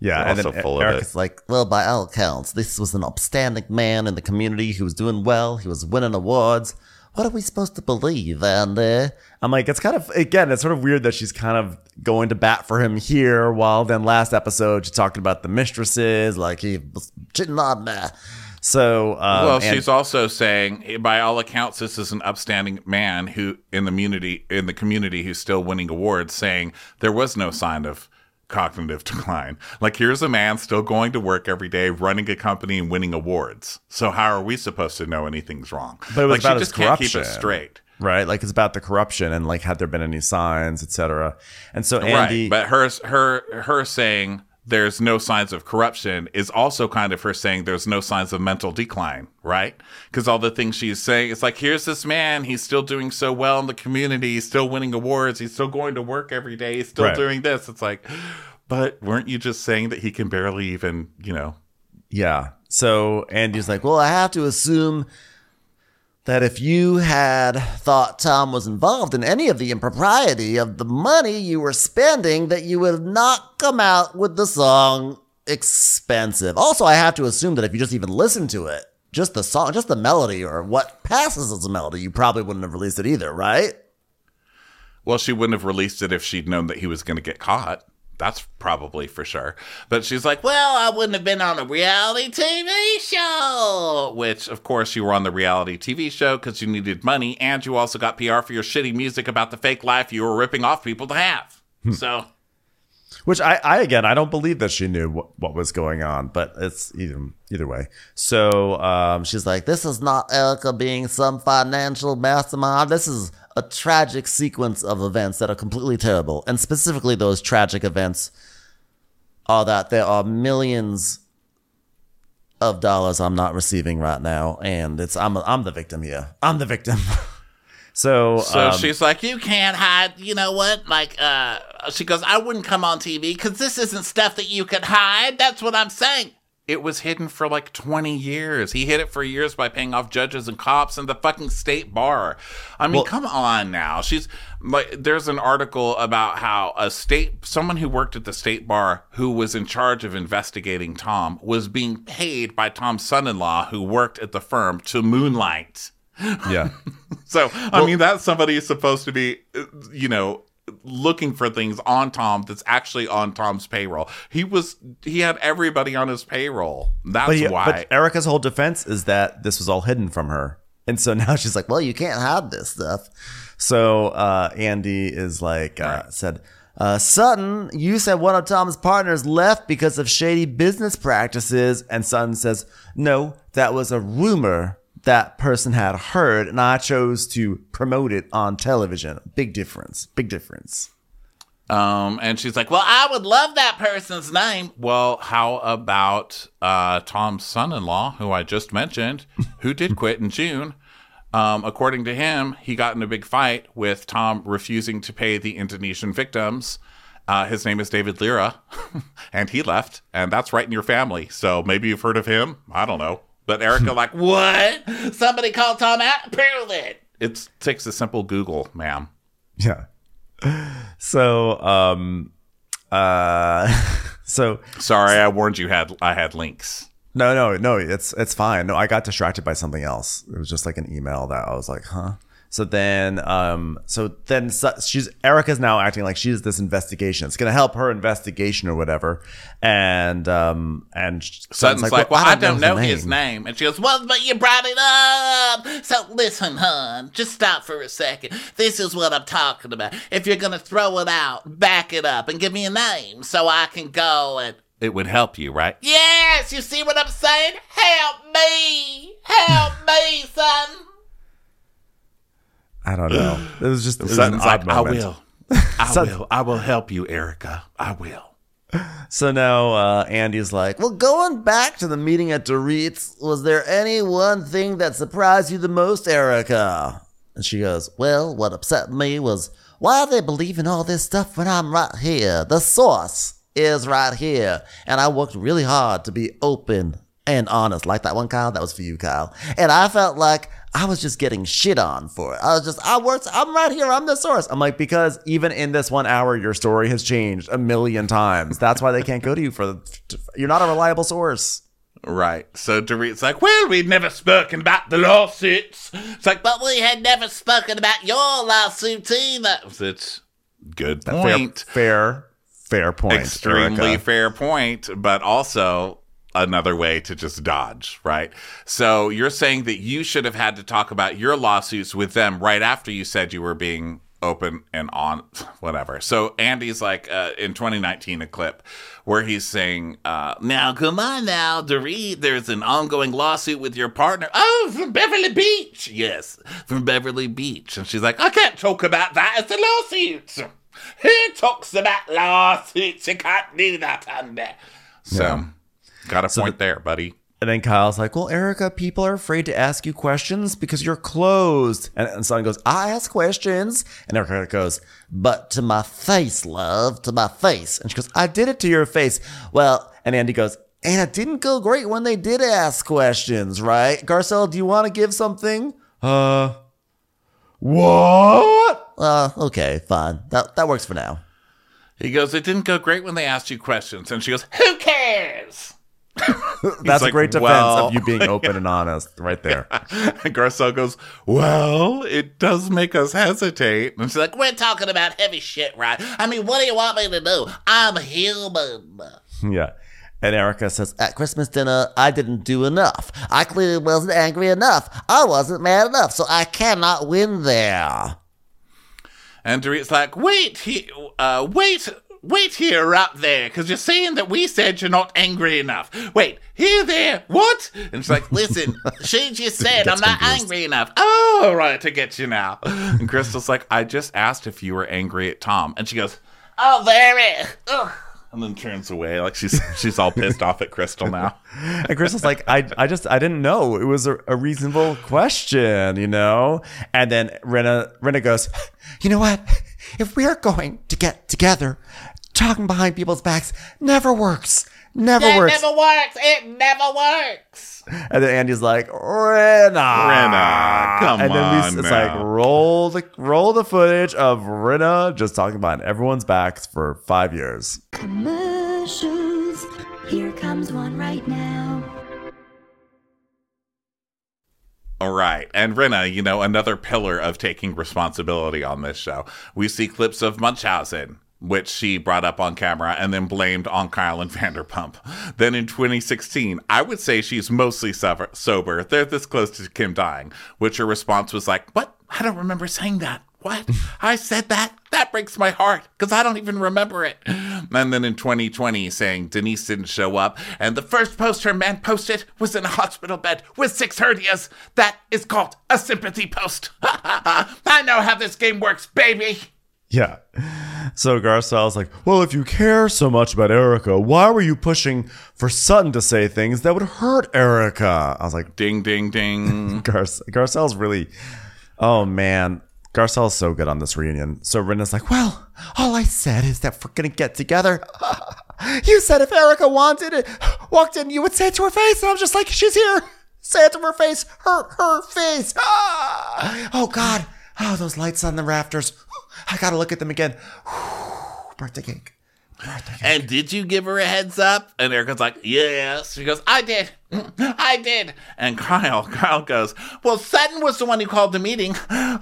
S1: Yeah,
S2: They're
S1: and
S2: also
S1: then
S2: full of
S1: Erika's like, well, by all accounts, this was an upstanding man in the community who was doing well. He was winning awards. What are we supposed to believe? And uh, I'm like, it's kind of again, it's sort of weird that she's kind of going to bat for him here, while then last episode she talked about the mistresses, like he was cheating on me. So, um,
S2: Well,
S1: and-
S2: she's also saying, by all accounts, this is an upstanding man who, in the community, in the community, who's still winning awards. Saying there was no sign of cognitive decline. Like here's a man still going to work every day, running a company and winning awards. So how are we supposed to know anything's wrong?
S1: But it was
S2: like
S1: about
S2: she
S1: his
S2: just can't keep it
S1: corruption.
S2: straight.
S1: right, like it's about the corruption and like had there been any signs, etc. And so Andy,
S2: right, but her her her saying there's no signs of corruption is also kind of her saying there's no signs of mental decline, right? Because all the things she's saying, it's like, here's this man, he's still doing so well in the community, he's still winning awards, he's still going to work every day, he's still
S1: Right.
S2: doing this. It's like, but weren't you just saying that he can barely even, you know,
S1: Yeah. So Andy's like, well, I have to assume that if you had thought Tom was involved in any of the impropriety of the money you were spending, that you would have not come out with the song expensive. Also, I have to assume that if you just even listen to it, just the song, just the melody or what passes as a melody, you probably wouldn't have released it either, right?
S2: Well, she wouldn't have released it if she'd known that he was going to get caught. That's probably for sure. But she's like, well, I wouldn't have been on a reality TV show. Which, of course, you were on the reality TV show because you needed money and you also got PR for your shitty music about the fake life you were ripping off people to have. so,
S1: Which I, I again, I don't believe that she knew what, what was going on, but it's either either way. So um, she's like, "This is not Erika being some financial mastermind. This is a tragic sequence of events that are completely terrible, and specifically those tragic events are that there are millions of dollars I'm not receiving right now, and it's I'm I'm the victim here. I'm the victim." so
S2: so
S1: um,
S2: she's like, you can't hide. You know what? Like, uh, she goes, I wouldn't come on TV because this isn't stuff that you could hide. That's what I'm saying. It was hidden for like 20 years. He hid it for years by paying off judges and cops and the fucking state bar. I mean,
S1: Well-
S2: come on now. She's like, there's an article about how a state, someone who worked at the state bar who was in charge of investigating Tom was being paid by Tom's son in law who worked at the firm to moonlight.
S1: yeah.
S2: So, I mean, that's somebody who's supposed to be, uh, you know, looking for things on Tom that's actually on Tom's payroll. He was, he had everybody on his payroll. That's
S1: But, yeah,
S2: why.
S1: but Erika's whole defense is that this was all hidden from her. And so now she's like, well, you can't hide this stuff. So uh, Andy is like, uh, said, uh, Sutton, you said one of Tom's partners left because of shady business practices. And Sutton says, no, that was a rumor that person had heard. And I chose to promote it on television. Big difference. Big difference.
S2: Um, and she's like, "Well, I would love that person's name." Well, how about uh, Tom's son-in-law, who I just mentioned, who did quit in June? Um, according to him, he got in a big fight with Tom refusing to pay the Indonesian victims. Uh, his name is David Lira, and he left, and that's right in your family. So maybe you've heard of him. I don't know. But Erika, like, what? Somebody called Tom out. Prove it. It takes a simple Google, ma'am.
S1: Yeah. So, um, uh, so
S2: Sorry, I warned you. Had I had links.
S1: No, no, no. It's it's fine. No, I got distracted by something else. It was just like an email that I was like, huh. So then, um, so then she's Erika's now acting like she's this investigation. It's gonna help her investigation or whatever. And um, and
S2: Sutton's like, well, I don't, know,
S1: the
S2: his name. And she goes, well, but you brought it up. So listen, hon, just stop for a second. This is what I'm talking about. If you're going to throw it out, back it up and give me a name so I can go and. It would help you, right? Yes, you see what I'm saying? Help me. Help me, son.
S1: I don't know. It was just it was an odd
S2: like, I
S1: moment.
S2: will. I
S1: Sut-
S2: will. I will help you, Erika. I will.
S1: So now uh, Andy's like, well, going back to the meeting at Dorit's, was there any one thing that surprised you the most, Erika? And she goes, well, what upset me was why are they believing all this stuff when I'm right here? The source is right here. And I worked really hard to be open and honest. Like that one, Kyle? That was for you, Kyle. And I felt like I was just getting shit on for it. I was just, I worked, I'm right here. I'm the source. I'm like, because even in this one hour, your story has changed a million times. That's why they can't go to you for, you're not a reliable source.
S2: Right. So Dorit's like, well, we'd never spoken about the lawsuits. It's like, but we had never spoken about your lawsuit either. It's good point.
S1: Fair, fair, fair point.
S2: Extremely
S1: Erika.
S2: fair point, but also another way to just dodge, right? So you're saying that you should have had to talk about your lawsuits with them right after you said you were being open and on whatever. So Andy's like uh, in 2019 a clip where he's saying, uh, "Now come on now, Dorit, there's an ongoing lawsuit with your partner. Oh, from Beverly Beach. Yes, from Beverly Beach." And she's like, "I can't talk about that. It's a lawsuit." Who talks about lawsuits? You can't do that under. So,
S1: Yeah.
S2: Got a point there, buddy.
S1: And then Kyle's like, Well, Erika, people are afraid to ask you questions because you're closed. And, and Son goes, I ask questions. And Erika goes, But to my face, love, to my face. And she goes, I did it to your face. Well, and Andy goes, And it didn't go great when they did ask questions, right? Garcelle, do you want to give something? Uh, what? Uh, okay, fine. That, that works for now.
S2: He goes, It didn't go great when they asked you questions. And she goes, Who cares?
S1: That's a great defense
S2: well-
S1: of you being open and honest right there.
S2: And Garcelle goes, Well, it does make us hesitate. And she's like,
S5: We're talking about heavy shit, right? I mean, what do you want me to do? I'm human.
S1: Yeah. And Erika says, At Christmas dinner, I didn't do enough. I clearly wasn't angry enough. I wasn't mad enough, so I cannot win there.
S2: And Dorit's like, Wait, he, uh, wait, wait here up there, because you're saying that we said you're not angry enough. Wait, here, there, what? And she's like, Listen,
S5: She just said I'm not
S1: confused.
S5: angry enough.
S2: Oh, all right, I get you now. And Crystal's like, I just asked if you were angry at Tom. And she goes,
S5: Oh, very. Ugh.
S2: and then turns away like she's she's all pissed off at Crystal now.
S1: And Crystal's like, I, I just, I didn't know. It was a, a reasonable question, you know? And then Rinna, Rinna goes, You know what? If we are going to get together, talking behind people's backs never works. Never
S5: That
S1: works.
S5: never works. It never works.
S1: And then Andy's like, Rinna,
S2: Rinna, come on.
S1: and then
S2: on
S1: we, it's
S2: now.
S1: like roll the roll the footage of Rinna just talking behind everyone's backs for five years.
S4: Commercials. Here comes one right now.
S2: All right. And Rinna, you know, another pillar of taking responsibility on this show. We see clips of Munchausen, which she brought up on camera and then blamed on Kyle and Vanderpump. Then in 2016, I would say she's mostly sober. sober. They're this close to Kim dying, which her response was like, What? I don't remember saying that. What? I said that? That breaks my heart because I don't even remember it. And then in 2020, saying Denise didn't show up, and the first post her man posted was in a hospital bed with six hernias. That is called a sympathy post. I know how this game works, baby.
S1: Yeah. So Garcelle's like, well, if you care so much about Erika, why were you pushing for Sutton to say things that would hurt Erika? I was like,
S2: Ding, ding, ding.
S1: Gar- Garcelle's really, oh man, Garcelle's so good on this reunion. So Rinna's like, well, all I said is that we're gonna get together. You said if Erika wanted it, walked in, you would say it to her face, and I'm just like, she's here. Say it to her face, her her face. Ah! Oh God, oh those lights on the rafters. I gotta look at them again. Birthday cake. Birthday cake.
S5: And did you give her a heads up?
S2: And Erika's like, yes. She goes, I did. I did. And Kyle, Kyle goes,
S5: Well, Sutton was the one who called the meeting.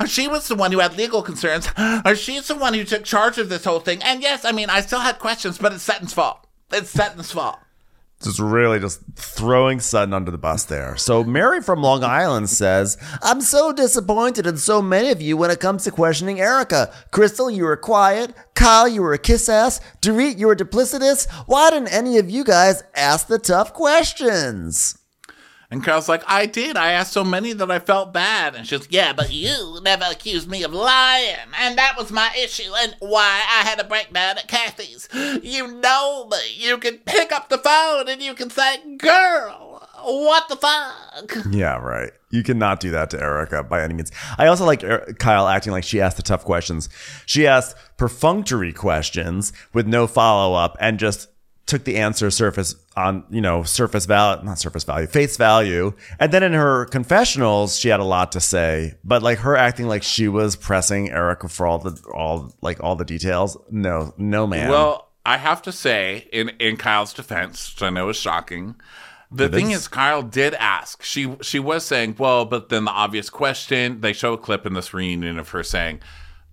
S5: She was the one who had legal concerns. Or she's the one who took charge of this whole thing. And yes, I mean, I still had questions, but it's Sutton's fault. It's Sutton's fault.
S1: Just really just throwing Sutton under the bus there. So Mary from Long Island says, I'm so disappointed in so many of you when it comes to questioning Erika. Crystal, you were quiet. Kyle, you were a kiss ass. Dorit, you were duplicitous. Why didn't any of you guys ask the tough questions?
S2: And Kyle's like, I did. I asked so many that I felt bad. And she's like,
S5: Yeah, but you never accused me of lying. And that was my issue and why I had a breakdown at Kathy's. You know me. You can pick up the phone and you can say, Girl, what the fuck?
S1: Yeah, right. You cannot do that to Erika by any means. I also like Er- Kyle acting like she asked the tough questions. She asked perfunctory questions with no follow up and just took the answer surface on, you know, surface value, not surface value, face value. And then in her confessionals, she had a lot to say, but like her acting like she was pressing Erika for all the, all, like all the details. No, no, man.
S2: Well, I have to say, in in Kyle's defense, which I know is shocking, the thing
S1: is.
S2: is, Kyle did ask. She she was saying, well, but then the obvious question. They show a clip in this reunion of her saying.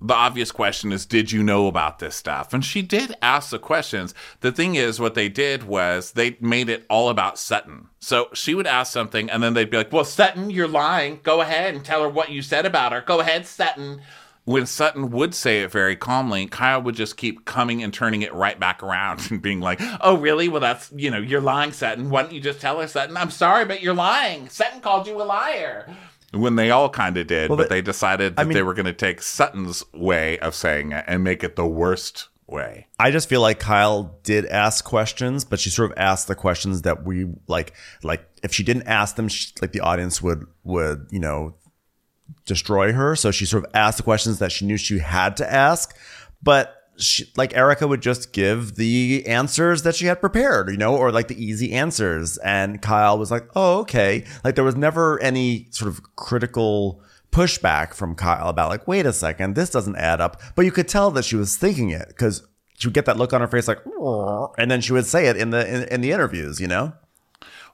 S2: The obvious question is, did you know about this stuff? And she did ask the questions. The thing is, what they did was they made it all about Sutton. So she would ask something, and then they'd be like, well, Sutton, you're lying. Go ahead and tell her what you said about her. Go ahead, Sutton when Sutton would say it very calmly, Kyle would just keep coming and turning it right back around and being like,
S5: Oh, really? Well, that's, you know, you're lying, Sutton. Why don't you just tell her, Sutton? I'm sorry, but you're lying. Sutton called you a liar.
S2: When they all kind of did,
S1: Well,
S2: but
S1: but-
S2: they decided that
S1: I mean-
S2: they were going to take Sutton's way of saying it and make it the worst way.
S1: I just feel like Kyle did ask questions, but she sort of asked the questions that we like. Like if she didn't ask them, she, like the audience would would you know destroy her. So she sort of asked the questions that she knew she had to ask, but. She, like Erika would just give the answers that she had prepared, you know, or like the easy answers. And Kyle was like, oh, okay. Like there was never any sort of critical pushback from Kyle about like, wait a second, this doesn't add up. But you could tell that she was thinking it because she would get that look on her face like, and then she would say it in the in, in the interviews, you know.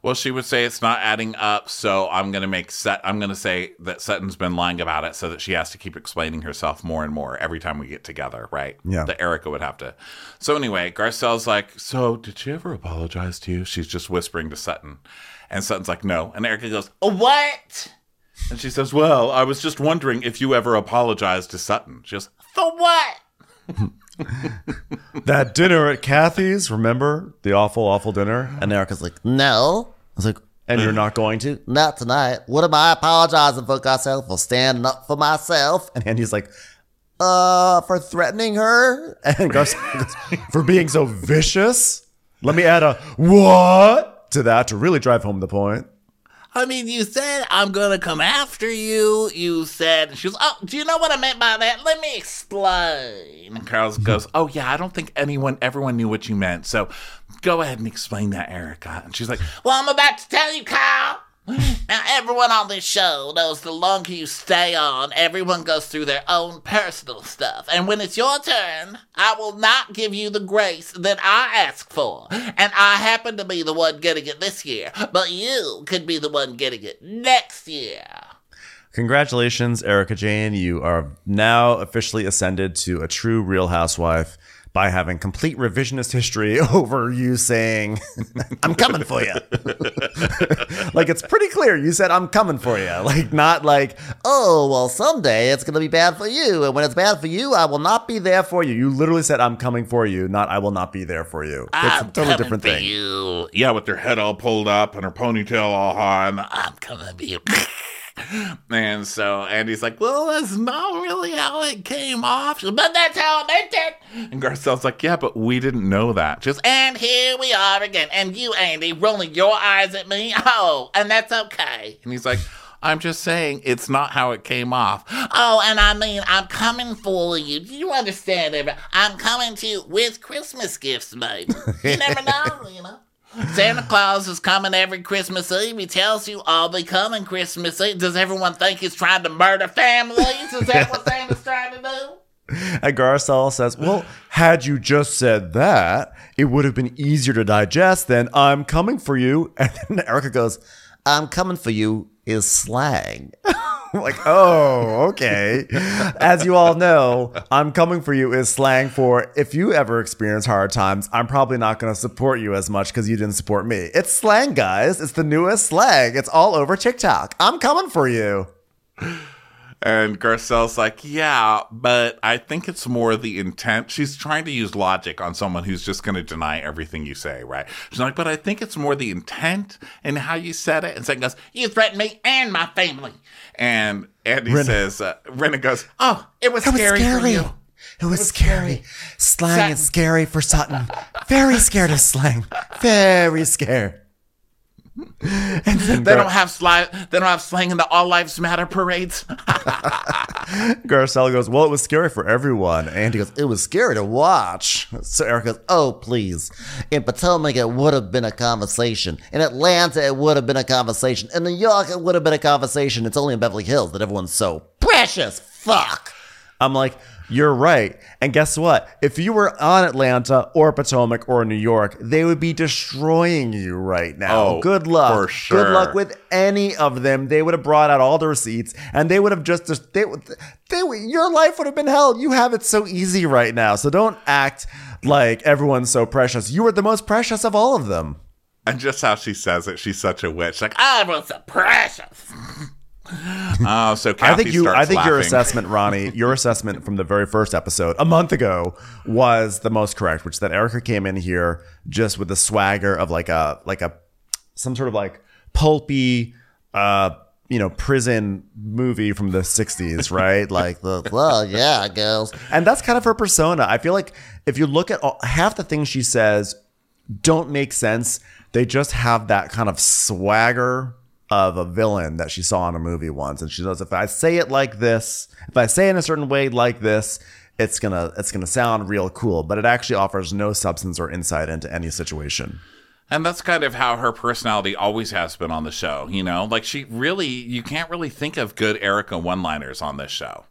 S2: Well, she would say it's not adding up, so I'm going to make set. I'm going to say that Sutton's been lying about it, so that she has to keep explaining herself more and more every time we get together, right?
S1: Yeah.
S2: That Erika would have to. So anyway, Garcelle's like, "So did she ever apologize to you?" She's just whispering to Sutton, and Sutton's like, "No," and Erika goes,
S5: What?
S2: and she says, "Well, I was just wondering if you ever apologized to Sutton." She goes,
S5: For what?
S1: That dinner at Kathy's, remember the awful, awful dinner? And Erika's like,
S3: No,
S1: I was like, and you're not going to?
S3: not tonight. What am I apologizing for, myself For standing up for myself?
S1: And Andy's like,
S3: Uh, for threatening her?
S1: and Garcia goes, for being so vicious. Let me add a what to that to really drive home the point.
S5: I mean, you said I'm gonna come after you. You said she was. Oh, do you know what I meant by that? Let me explain.
S2: and Carol goes, "Oh yeah, I don't think anyone, everyone knew what you meant. So go ahead and explain that, Erika." And she's like,
S5: Well, I'm about to tell you, Kyle. Now, everyone on this show knows the longer you stay on, everyone goes through their own personal stuff. And when it's your turn, I will not give you the grace that I ask for. And I happen to be the one getting it this year, but you could be the one getting it next year.
S1: Congratulations, Erika Jayne. You are now officially ascended to a true real housewife by having complete revisionist history over you saying, I'm coming for you. like, it's pretty clear you said, I'm coming for you. Like, not like,
S3: Oh, well, someday it's going to be bad for you. And when it's bad for you, I will not be there for
S1: you. You literally said, I'm coming for you, not I will not be there for you. It's a
S5: I'm
S1: totally different thing.
S5: you.
S2: "Yeah, with their head all pulled up and her ponytail all high." And
S5: I'm coming for you.
S2: And so Andy's like, well,
S5: That's not really how it came off, but that's how I meant it.
S2: and Garcelle's like, yeah, but we didn't know that. Just
S5: And here we are again. And you, Andy, rolling your eyes at me. Oh, and that's okay.
S2: and he's like, I'm just saying it's not how it came off.
S5: Oh, and I mean, I'm coming for you. Do you understand? I'm coming to you with Christmas gifts, baby. You never know, you know. Santa Claus is coming every Christmas Eve. He tells you I'll be coming Christmas Eve. Does everyone think he's trying to murder families? Is that what Santa's trying to do?
S1: And Garcelle says, Well, had you just said that, it would have been easier to digest than I'm coming for you. And then Erika goes,
S3: I'm coming for you is slang.
S1: Like, oh, okay. As you all know, I'm coming for you is slang for if you ever experience hard times, I'm probably not going to support you as much because you didn't support me. It's slang, guys. It's the newest slang. It's all over TikTok. I'm coming for you.
S2: And Garcelle's like, yeah, but I think it's more the intent. She's trying to use logic on someone who's just going to deny everything you say, right? She's like, but I think it's more the intent and how you said it. And Satan goes,
S5: You threatened me and my family.
S2: and Andy says, uh, Rinna goes,
S5: Oh, it was
S1: It was
S5: scary, for you.
S1: It was scary. Slang is scary for Sutton. Very scared of slang. Very scared. And
S2: they don't have sli- they don't have slang in the All Lives Matter parades.
S1: Garcelle goes, Well, it was scary for everyone. And he goes,
S3: It was scary to watch. So Eric goes, Oh, please. In Potomac, it would have been a conversation. In Atlanta, it would have been a conversation. In New York, it would have been a conversation. It's only in Beverly Hills that everyone's so precious. Fuck.
S1: I'm like, you're right. And guess what? If you were on Atlanta or Potomac or New York, they would be destroying you right now.
S2: Oh,
S1: Good luck.
S2: for sure.
S1: Good luck with any of them. They would have brought out all the receipts and they would have just, they, they, your life would have been hell. You have it so easy right now. So don't act like everyone's so precious. You are the most precious of all of them.
S2: and just how she says it, she's such a witch. Like,
S5: I was so precious.
S2: oh, so Kathy
S1: I think you. I think your assessment, Ronnie, your assessment from the very first episode a month ago was the most correct. Which is that Erika came in here just with the swagger of like a like a some sort of like pulpy, uh, you know, prison movie from the 60s, right? like the, well, yeah, girls. And that's kind of her persona. I feel like if you look at all, half the things she says don't make sense. They just have that kind of swagger of a villain that she saw in a movie once. And she knows if I say it like this, if I say it in a certain way like this, it's gonna it's gonna sound real cool, but it actually offers no substance or insight into any situation.
S2: And that's kind of how her personality always has been on the show, you know? Like she really you can't really think of good Erika one-liners on this show.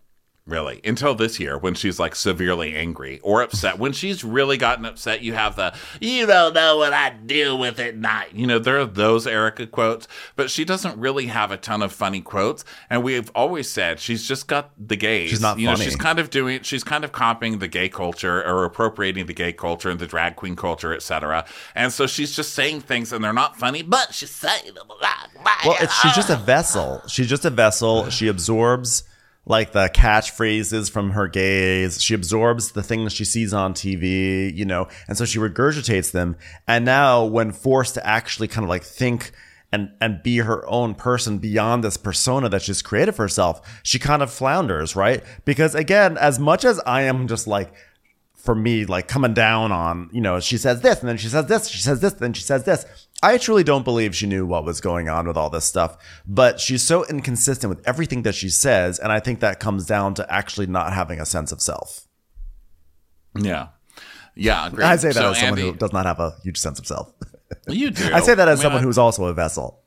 S2: Really. Until this year when she's like severely angry or upset. when she's really gotten upset, you have the you don't know what I deal with at night. You know, there are those Erika quotes, but she doesn't really have a ton of funny quotes. And we've always said she's just got the gays.
S1: She's not
S2: you know, she's kind of doing she's kind of copying the gay culture or appropriating the gay culture and the drag queen culture, etc. And so she's just saying things and they're not funny, but she's saying them a lot.
S1: Well, it's, she's just a vessel. She's just a vessel. She absorbs like the catchphrases from her gaze. She absorbs the things she sees on TV, you know, and so she regurgitates them. And now, when forced to actually kind of like think and and be her own person beyond this persona that she's created for herself, she kind of flounders, right? Because again, as much as I am just like for me, like coming down on, you know, she says this and then she says this, she says this, then she says this. I truly don't believe she knew what was going on with all this stuff, but she's so inconsistent with everything that she says. And I think that comes down to actually not having a sense of self.
S2: Yeah. Yeah, agreed.
S1: I say that
S2: So,
S1: as someone
S2: Andy,
S1: who does not have a huge sense of self.
S2: You do.
S1: I say that as
S2: mean,
S1: someone
S2: I-
S1: who's also a vessel.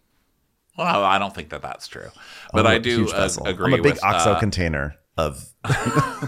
S2: Well, I don't think that that's true, but
S1: I'm
S2: I do uh, agree.
S1: I'm a big
S2: with,
S1: OXO
S2: uh,
S1: container of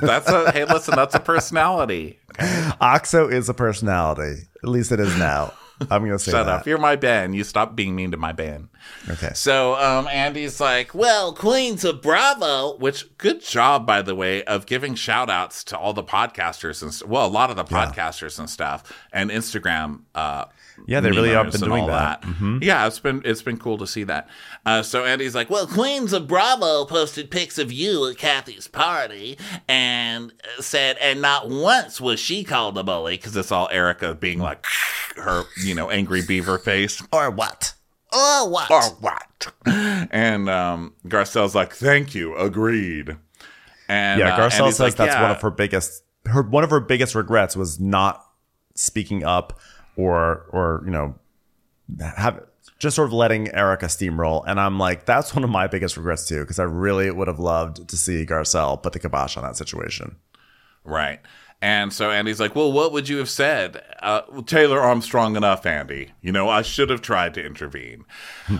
S2: that's a hey, listen, that's a personality. Okay?
S1: OXO is a personality. At least it is now. I'm gonna say
S2: Shut
S1: that.
S2: up. You're my Ben. You stop being mean to my Ben.
S1: Okay.
S2: So um, Andy's like, well, Queens of Bravo, which good job, by the way, of giving shout outs to all the podcasters and well, a lot of the podcasters and stuff and Instagram. Uh,
S1: Yeah, they really have been doing
S2: all
S1: that. Mm-hmm.
S2: Yeah, it's been it's been cool to see that. Uh, so Andy's like, well,
S5: Well, Queens of Bravo posted pics of you at Kathy's party and uh, said, and not once was she called a bully.
S2: because it's all Erika being like her, you know, angry beaver face.
S1: Or what?
S5: Or what?
S2: or what? And um, Garcelle's like, thank you, agreed. And
S1: Yeah,
S2: uh,
S1: Garcelle
S2: Andy's
S1: says
S2: like,
S1: that's one of her biggest her one of her biggest regrets was not speaking up or or you know have just sort of letting Erika steamroll. And I'm like, that's one of my biggest regrets too, because I really would have loved to see Garcelle put the kibosh on that situation.
S2: Right. And so Andy's like, well, what would you have said? Uh, well, Taylor Armstrong enough, Andy. You know, I should have tried to intervene.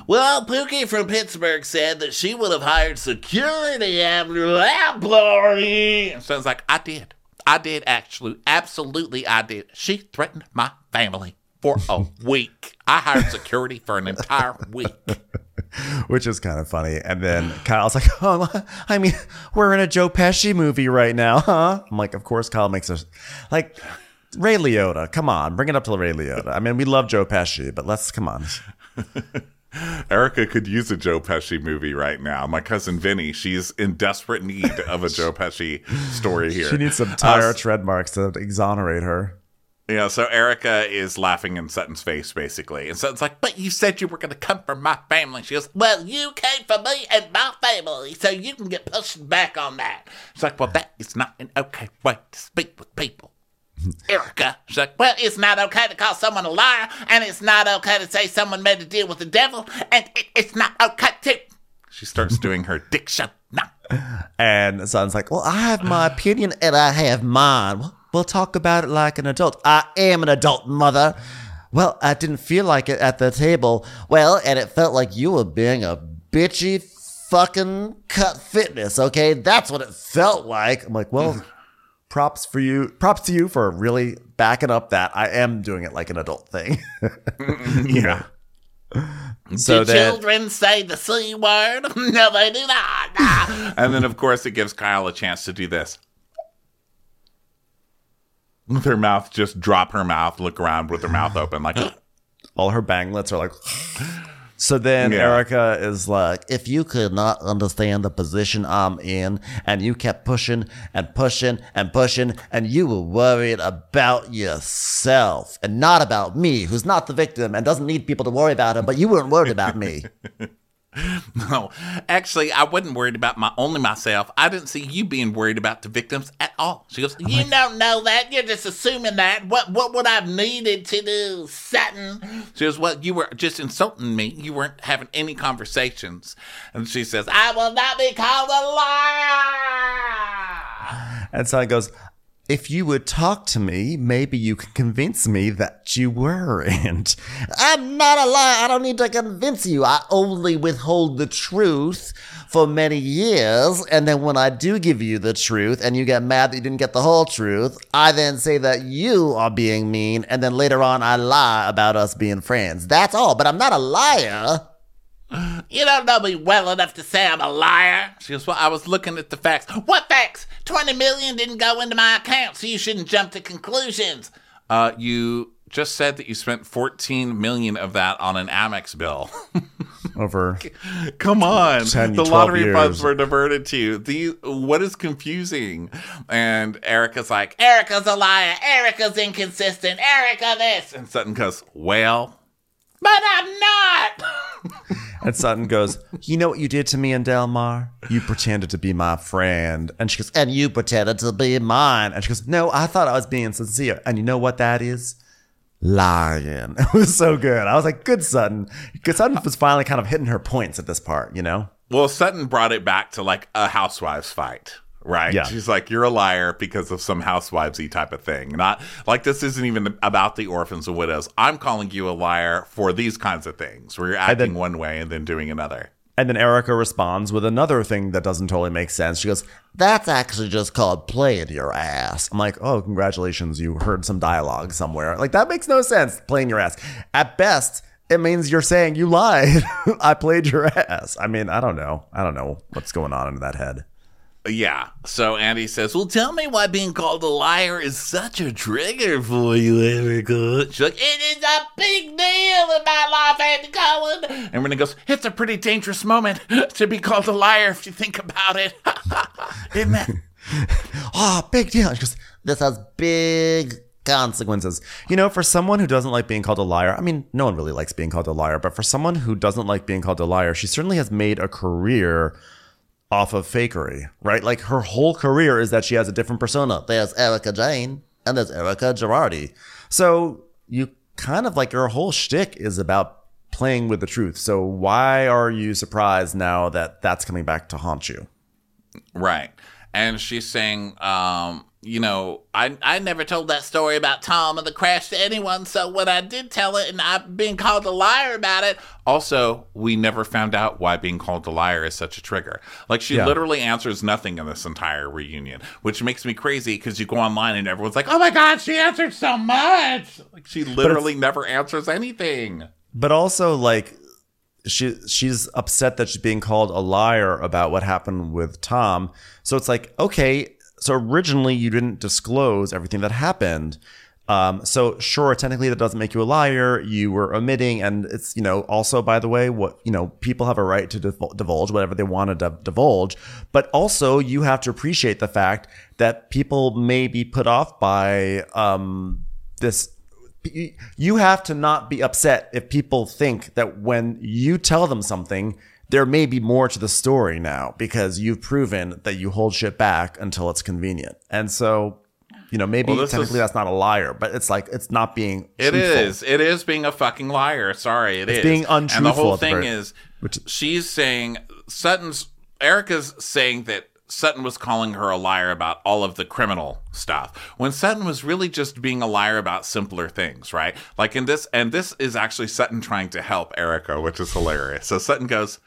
S5: Well, Pookie from Pittsburgh said that she would have hired security after that party.
S2: So it's like, I did. I did actually. Absolutely, I did. She threatened my family for a week. I hired security for an entire week.
S1: Which is kind of funny. And then Kyle's like, oh, I mean, we're in a Joe Pesci movie right now, huh? I'm like, of course, Kyle makes us like Ray Liotta. Come on, bring it up to Ray Liotta. I mean, we love Joe Pesci, but let's come on.
S2: Erika could use a Joe Pesci movie right now. My cousin Vinny, she's in desperate need of a Joe Pesci story here.
S1: She needs some
S2: Uh,
S1: tire tread marks to exonerate her.
S2: Yeah, so Erika is laughing in Sutton's face, basically. And Sutton's like, but you said you were going to come for my family. She goes,
S5: Well, you came for me and my family, so you can get pushed back on that.
S2: she's like, well, that is not an okay way to speak with people.
S5: Erika. She's like, well, it's not okay to call someone a liar, and it's not okay to say someone made a deal with the devil, and it, it's not okay to.
S2: She starts doing her now.
S1: And Son's like, well, I have my opinion and I have mine. Well, talk about it like an adult. I am an adult, mother. Well, I didn't feel like it at the table. Well, and it felt like you were being a bitchy fucking cut fitness, okay? That's what it felt like. I'm like, well, props for you. Props to you for really backing up that I am doing it like an adult thing. Mm-hmm.
S2: Yeah.
S1: so
S5: Do
S1: then,
S5: children say the C word? no, they do not.
S2: And then, of course, it gives Kyle a chance to do this. With her mouth, just drop her mouth, look around with her mouth open, like,
S1: all her banglets are like. So then
S2: Yeah.
S1: Erika is like, if you could not understand the position I'm in, and you kept pushing and pushing and pushing, and you were worried about yourself and not about me, who's not the victim and doesn't need people to worry about him, but you weren't worried about me.
S2: No, actually, I wasn't worried about my only myself. I didn't see you being worried about the victims at all. She goes,
S5: You don't know that. You're just assuming that. What what would I've needed to do, Sutton?
S2: she goes, well, you were just insulting me. You weren't having any conversations. And she says,
S5: I will not be called a liar.
S1: And Sutton goes, if you would talk to me, maybe you can convince me that you weren't. I'm not a liar. I don't need to convince you. I only withhold the truth for many years. And then when I do give you the truth and you get mad that you didn't get the whole truth, I then say that you are being mean. And then later on, I lie about us being friends. That's all. But I'm not a liar.
S5: You don't know me well enough to say I'm a liar.
S2: she goes, well, I was looking at the facts.
S5: What facts? 20 million didn't go into my account, so you shouldn't jump to conclusions.
S2: Uh, you just said that you spent 14 million of that on an Amex bill.
S1: Over.
S2: Come on.
S1: 10,
S2: the lottery
S1: years.
S2: funds were diverted to you. The, what is confusing? And Erika's like,
S5: Erika's a liar. Erika's inconsistent. Erika this.
S2: and Sutton goes, well,
S5: But I'm not.
S1: And Sutton goes, You know what you did to me in Del Mar? You pretended to be my friend. And she goes, And you pretended to be mine. And she goes, No, I thought I was being sincere. And you know what that is? Lying. It was so good. I was like, Good Sutton. Because Sutton was finally kind of hitting her points at this part, you know?
S2: well, Sutton brought it back to like a housewives fight. Right.
S1: Yeah.
S2: She's like, you're a liar because of some housewivesy type of thing. Not like this isn't even about the orphans and widows. I'm calling you a liar for these kinds of things where you're acting
S1: then-
S2: one way and then doing another.
S1: And then Erika responds with another thing that doesn't totally make sense. She goes, That's actually just called playing your ass. I'm like, Oh, congratulations. You heard some dialogue somewhere. Like, that makes no sense, playing your ass. At best, it means you're saying you lied. I played your ass. I mean, I don't know. I don't know what's going on in that head.
S2: Yeah. So Andy says, Well, tell me why being called a liar is such a trigger for you, Erika. She's like,
S5: It is a big deal in my life, Andy Cohen.
S2: and Renee goes, It's a pretty dangerous moment to be called a liar if you think about it. Isn't it?
S1: Oh, ah, big deal. She goes, This has big consequences. You know, for someone who doesn't like being called a liar, I mean, no one really likes being called a liar, but for someone who doesn't like being called a liar, she certainly has made a career off of fakery, right? Like her whole career is that she has a different persona. There's Erika Jayne and there's Erika Girardi. So you kind of like your whole shtick is about playing with the truth. So why are you surprised now that that's coming back to haunt you?
S2: Right. And she's saying, um, you know,
S5: I, I never told that story about Tom and the crash to anyone, so when I did tell it and I've been called a liar about it,
S2: also, we never found out why being called a liar is such a trigger. Like, she
S1: Yeah.
S2: literally answers nothing in this entire reunion, which makes me crazy because you go online and everyone's like, oh my God, she answered so much. Like, she literally never answers anything.
S1: but also like she she's upset that she's being called a liar about what happened with Tom. So it's like, okay, so originally you didn't disclose everything that happened. Um, so sure, technically that doesn't make you a liar. You were omitting, and it's you know also by the way, what you know people have a right to divulge whatever they want to divulge, but also you have to appreciate the fact that people may be put off by um, this you- you have to not be upset if people think that when you tell them something there may be more to the story now because you've proven that you hold shit back until it's convenient and so you know maybe
S2: Well,
S1: technically
S2: is-
S1: that's not a liar but it's like it's not being
S2: It
S1: truthful.
S2: is. It is being a fucking liar. Sorry, it is
S1: It's being
S2: And the whole
S1: at the
S2: thing
S1: very-
S2: is,
S1: which-
S2: she's saying Sutton's Erika's saying that Sutton was calling her a liar about all of the criminal stuff when Sutton was really just being a liar about simpler things, right? Like in this, and this is actually Sutton trying to help Erika, which is hilarious. So Sutton goes,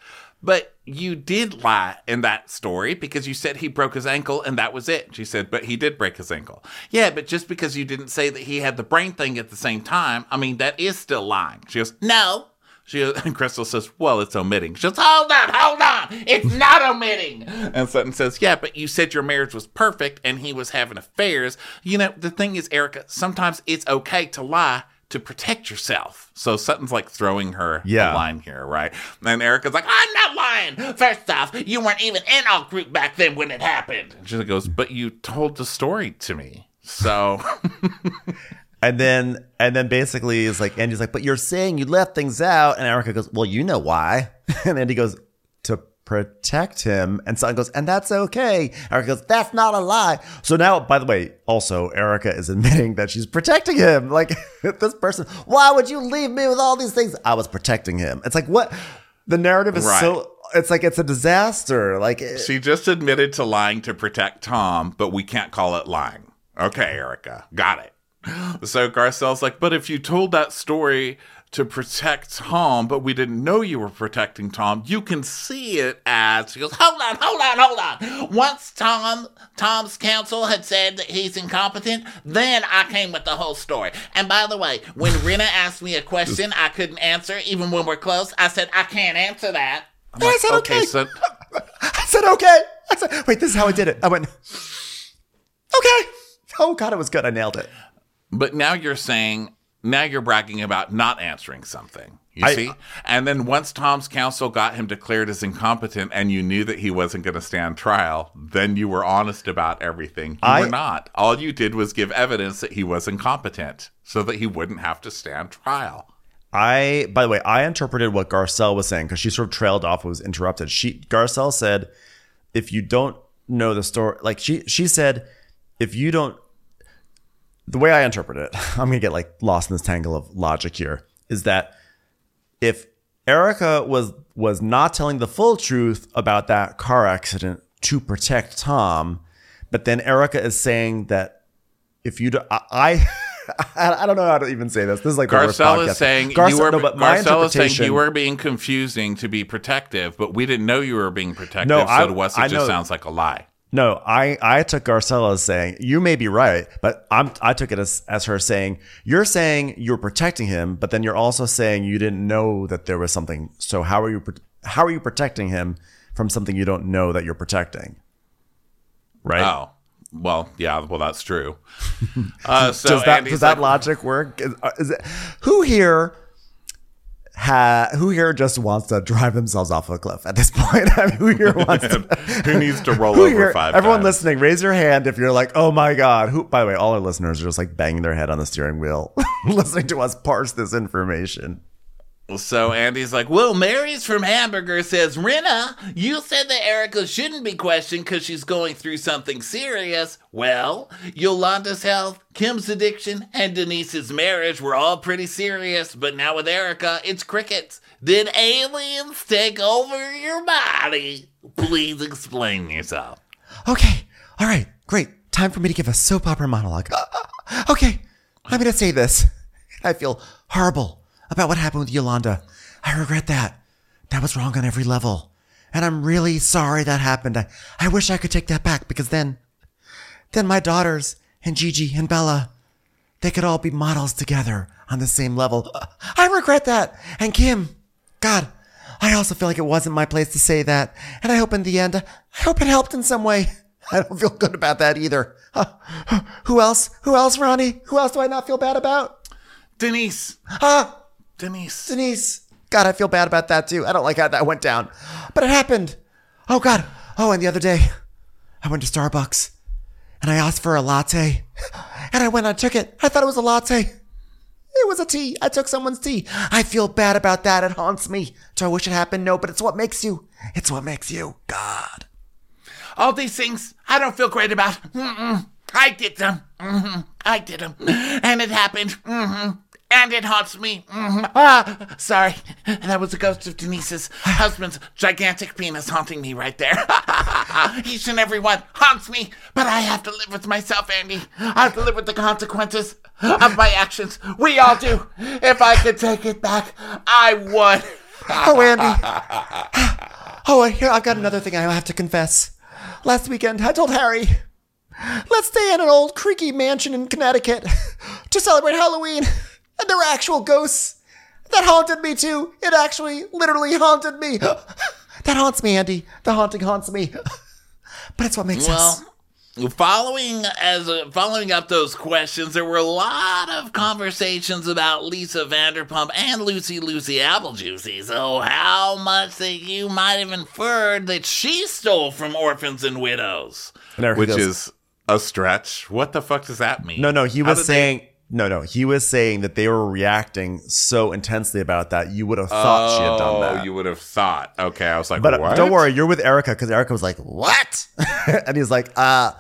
S2: but you did lie in that story because you said he broke his ankle and that was it. She said, but he did break his ankle. Yeah, but just because you didn't say that he had the brain thing at the same time, I mean, that is still lying. She goes,
S5: no.
S2: She and Crystal says, well, it's omitting. She says,
S5: Hold on, hold on. It's not omitting.
S2: and Sutton says, yeah, but you said your marriage was perfect and he was having affairs. You know, the thing is, Erika, sometimes it's okay to lie to protect yourself. So Sutton's like throwing her
S1: Yeah.
S2: a line here, right? And Erika's like,
S5: I'm not lying. First off, you weren't even in our group back then when it happened.
S2: She goes, but you told the story to me. So
S1: And then and then basically is like Andy's like, but you're saying you left things out, and Erika goes, well, you know why, and Andy goes to protect him, and Sutton goes, and that's okay. Erika goes, that's not a lie. So now, by the way, also Erika is admitting that she's protecting him. Like this person, why would you leave me with all these things? I was protecting him. It's like what the narrative is
S2: Right.
S1: so. It's like it's a disaster. Like it-
S2: She just admitted to lying to protect Tom, but we can't call it lying. Okay, Erika, got it. So Garcelle's like, but if you told that story to protect Tom, but we didn't know you were protecting Tom, you can see it as
S5: She goes, hold on, hold on, hold on. Once Tom, Tom's counsel had said that he's incompetent, then I came with the whole story. And by the way, when Rinna asked me a question I couldn't answer, even when we're close, I said, I can't answer that.
S1: And I said okay.
S2: so
S1: I said okay. I said, wait, this is how I did it. I went, okay. Oh God, it was good. I nailed it.
S2: But now you're saying, now you're bragging about not answering something. You
S1: I-
S2: see? And then once Tom's counsel got him declared as incompetent and you knew that he wasn't going to stand trial, then you were honest about everything. You
S1: I-
S2: were not. All you did was give evidence that he was incompetent so that he wouldn't have to stand trial.
S1: I, by the way, I interpreted what Garcelle was saying because she sort of trailed off, and was interrupted. She, Garcelle said, if you don't know the story, like she, she said, if you don't, the way I interpret it, I'm gonna get like lost in this tangle of logic here, is that if Erika was was not telling the full truth about that car accident to protect Tom, but then Erika is saying that if you do, I, I I don't know how to even say this. This is like
S2: Garcelle is saying
S1: Garce-
S2: you were.
S1: no, but my
S2: Garcelle is saying
S1: interpretation-
S2: you were being confusing to be protective, but we didn't know you were being protective.
S1: No,
S2: so
S1: I-
S2: to us,
S1: I
S2: it just
S1: know-
S2: sounds like a lie.
S1: No, I, I took Garcella as saying you may be right, but I'm I took it as as her saying you're saying you're protecting him, but then you're also saying you didn't know that there was something. So how are you how are you protecting him from something you don't know that you're protecting? Right?
S2: Oh, well, yeah, well, that's true. Uh, so
S1: does that
S2: Andy's
S1: does that
S2: like,
S1: logic work? Is, uh, is it who here? Ha, who here just wants to drive themselves off a cliff at this point? I mean, who here wants to?
S2: Who needs to roll over
S1: here-
S2: five
S1: Everyone
S2: times?
S1: listening, raise your hand if you're like, oh my God. Who, by the way, all our listeners are just like banging their head on the steering wheel, listening to us parse this information.
S2: So Andy's like,
S5: Well, Mary's from Hamburger says, Rinna, you said that Erika shouldn't be questioned because she's going through something serious. Well, Yolanda's health, Kim's addiction, and Denise's marriage were all pretty serious, but now with Erika, it's crickets. Did aliens take over your body? Please explain yourself.
S1: Okay. All right. Great. Time for me to give a soap opera monologue. okay. I'm to say this. I feel horrible about what happened with Yolanda. I regret that. That was wrong on every level. And I'm really sorry that happened. I, I wish I could take that back because then, then my daughters and Gigi and Bella, they could all be models together on the same level. I regret that. And Kim, God, I also feel like it wasn't my place to say that. And I hope in the end, I hope it helped in some way. I don't feel good about that either. Uh, who else? Who else, Ronnie? Who else do I not feel bad about?
S2: Denise,
S1: Ah,
S2: Denise.
S1: Denise. God, I feel bad about that too. I don't like how that went down. But it happened. Oh, God. Oh, and the other day, I went to Starbucks and I asked for a latte. And I went and I took it. I thought it was a latte. It was a tea. I took someone's tea. I feel bad about that. It haunts me. Do I wish it happened? No, but it's what makes you. It's what makes you. God.
S5: All these things I don't feel great about. Mm-mm. I did them. hmm I did them. And it happened. hmm And it haunts me. hmm Ah, sorry. That was the ghost of Denise's husband's gigantic penis haunting me right there. Each and every one haunts me, but I have to live with myself, Andy. I have to live with the consequences of my actions. We all do. If I could take it back, I would.
S1: Oh, Andy. Oh, here, I've got another thing I have to confess. Last weekend, I told Harry, let's stay in an old creaky mansion in Connecticut to celebrate Halloween. And they're actual ghosts. That haunted me too. It actually, literally haunted me. That haunts me, Andy. The haunting haunts me. But it's what makes us.
S5: Well, following as uh, following up those questions, there were a lot of conversations about Lisa Vanderpump and Lucy Lucy Applejuicy. So, how much that you might have inferred that she stole from orphans and widows?
S1: And
S2: which
S1: goes,
S2: is a stretch. What the fuck does that mean?
S1: No, no, he
S2: How
S1: was
S2: did they-
S1: saying No, no. He was saying that they were reacting so intensely about that you would have thought she had done that.
S2: Oh, you would have thought. Okay, I was like,
S1: but uh,
S2: what?
S1: don't worry, you're with Erika because Erika was like, "What?" and he's like, "Uh,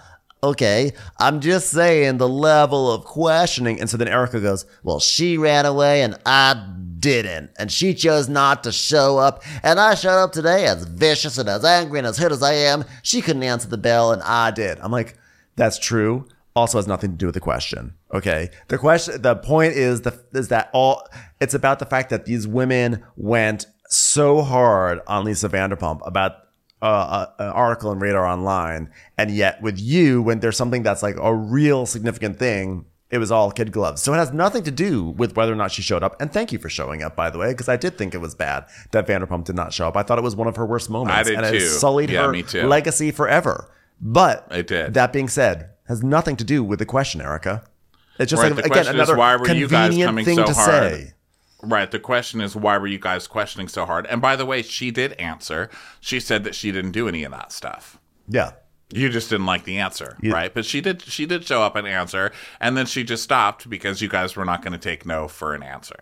S1: okay. I'm just saying the level of questioning." And so then Erika goes, "Well, she ran away and I didn't, and she chose not to show up, and I showed up today as vicious and as angry and as hit as I am. She couldn't answer the bell, and I did." I'm like, "That's true." Also has nothing to do with the question. Okay, the question, the point is the is that all it's about the fact that these women went so hard on Lisa Vanderpump about uh, a- an article in Radar Online, and yet with you, when there's something that's like a real significant thing, it was all kid gloves. So it has nothing to do with whether or not she showed up. And thank you for showing up, by the way, because I did think it was bad that Vanderpump did not show up. I thought it was one of her worst moments,
S2: I did
S1: and it sullied
S2: Yeah,
S1: her
S2: too.
S1: legacy forever. But
S2: It did.
S1: That being said, has nothing to do with the question, Erika. It's just
S2: Right,
S1: like
S2: the
S1: again
S2: question is,
S1: another
S2: why were you guys coming
S1: thing
S2: so
S1: to
S2: hard?
S1: say.
S2: Right. The question is, why were you guys questioning so hard? And by the way, she did answer. She said that she didn't do any of that stuff.
S1: Yeah.
S2: You just didn't like the answer, right? But she did. She did show up and answer, and then she just stopped because you guys were not going to take no for an answer.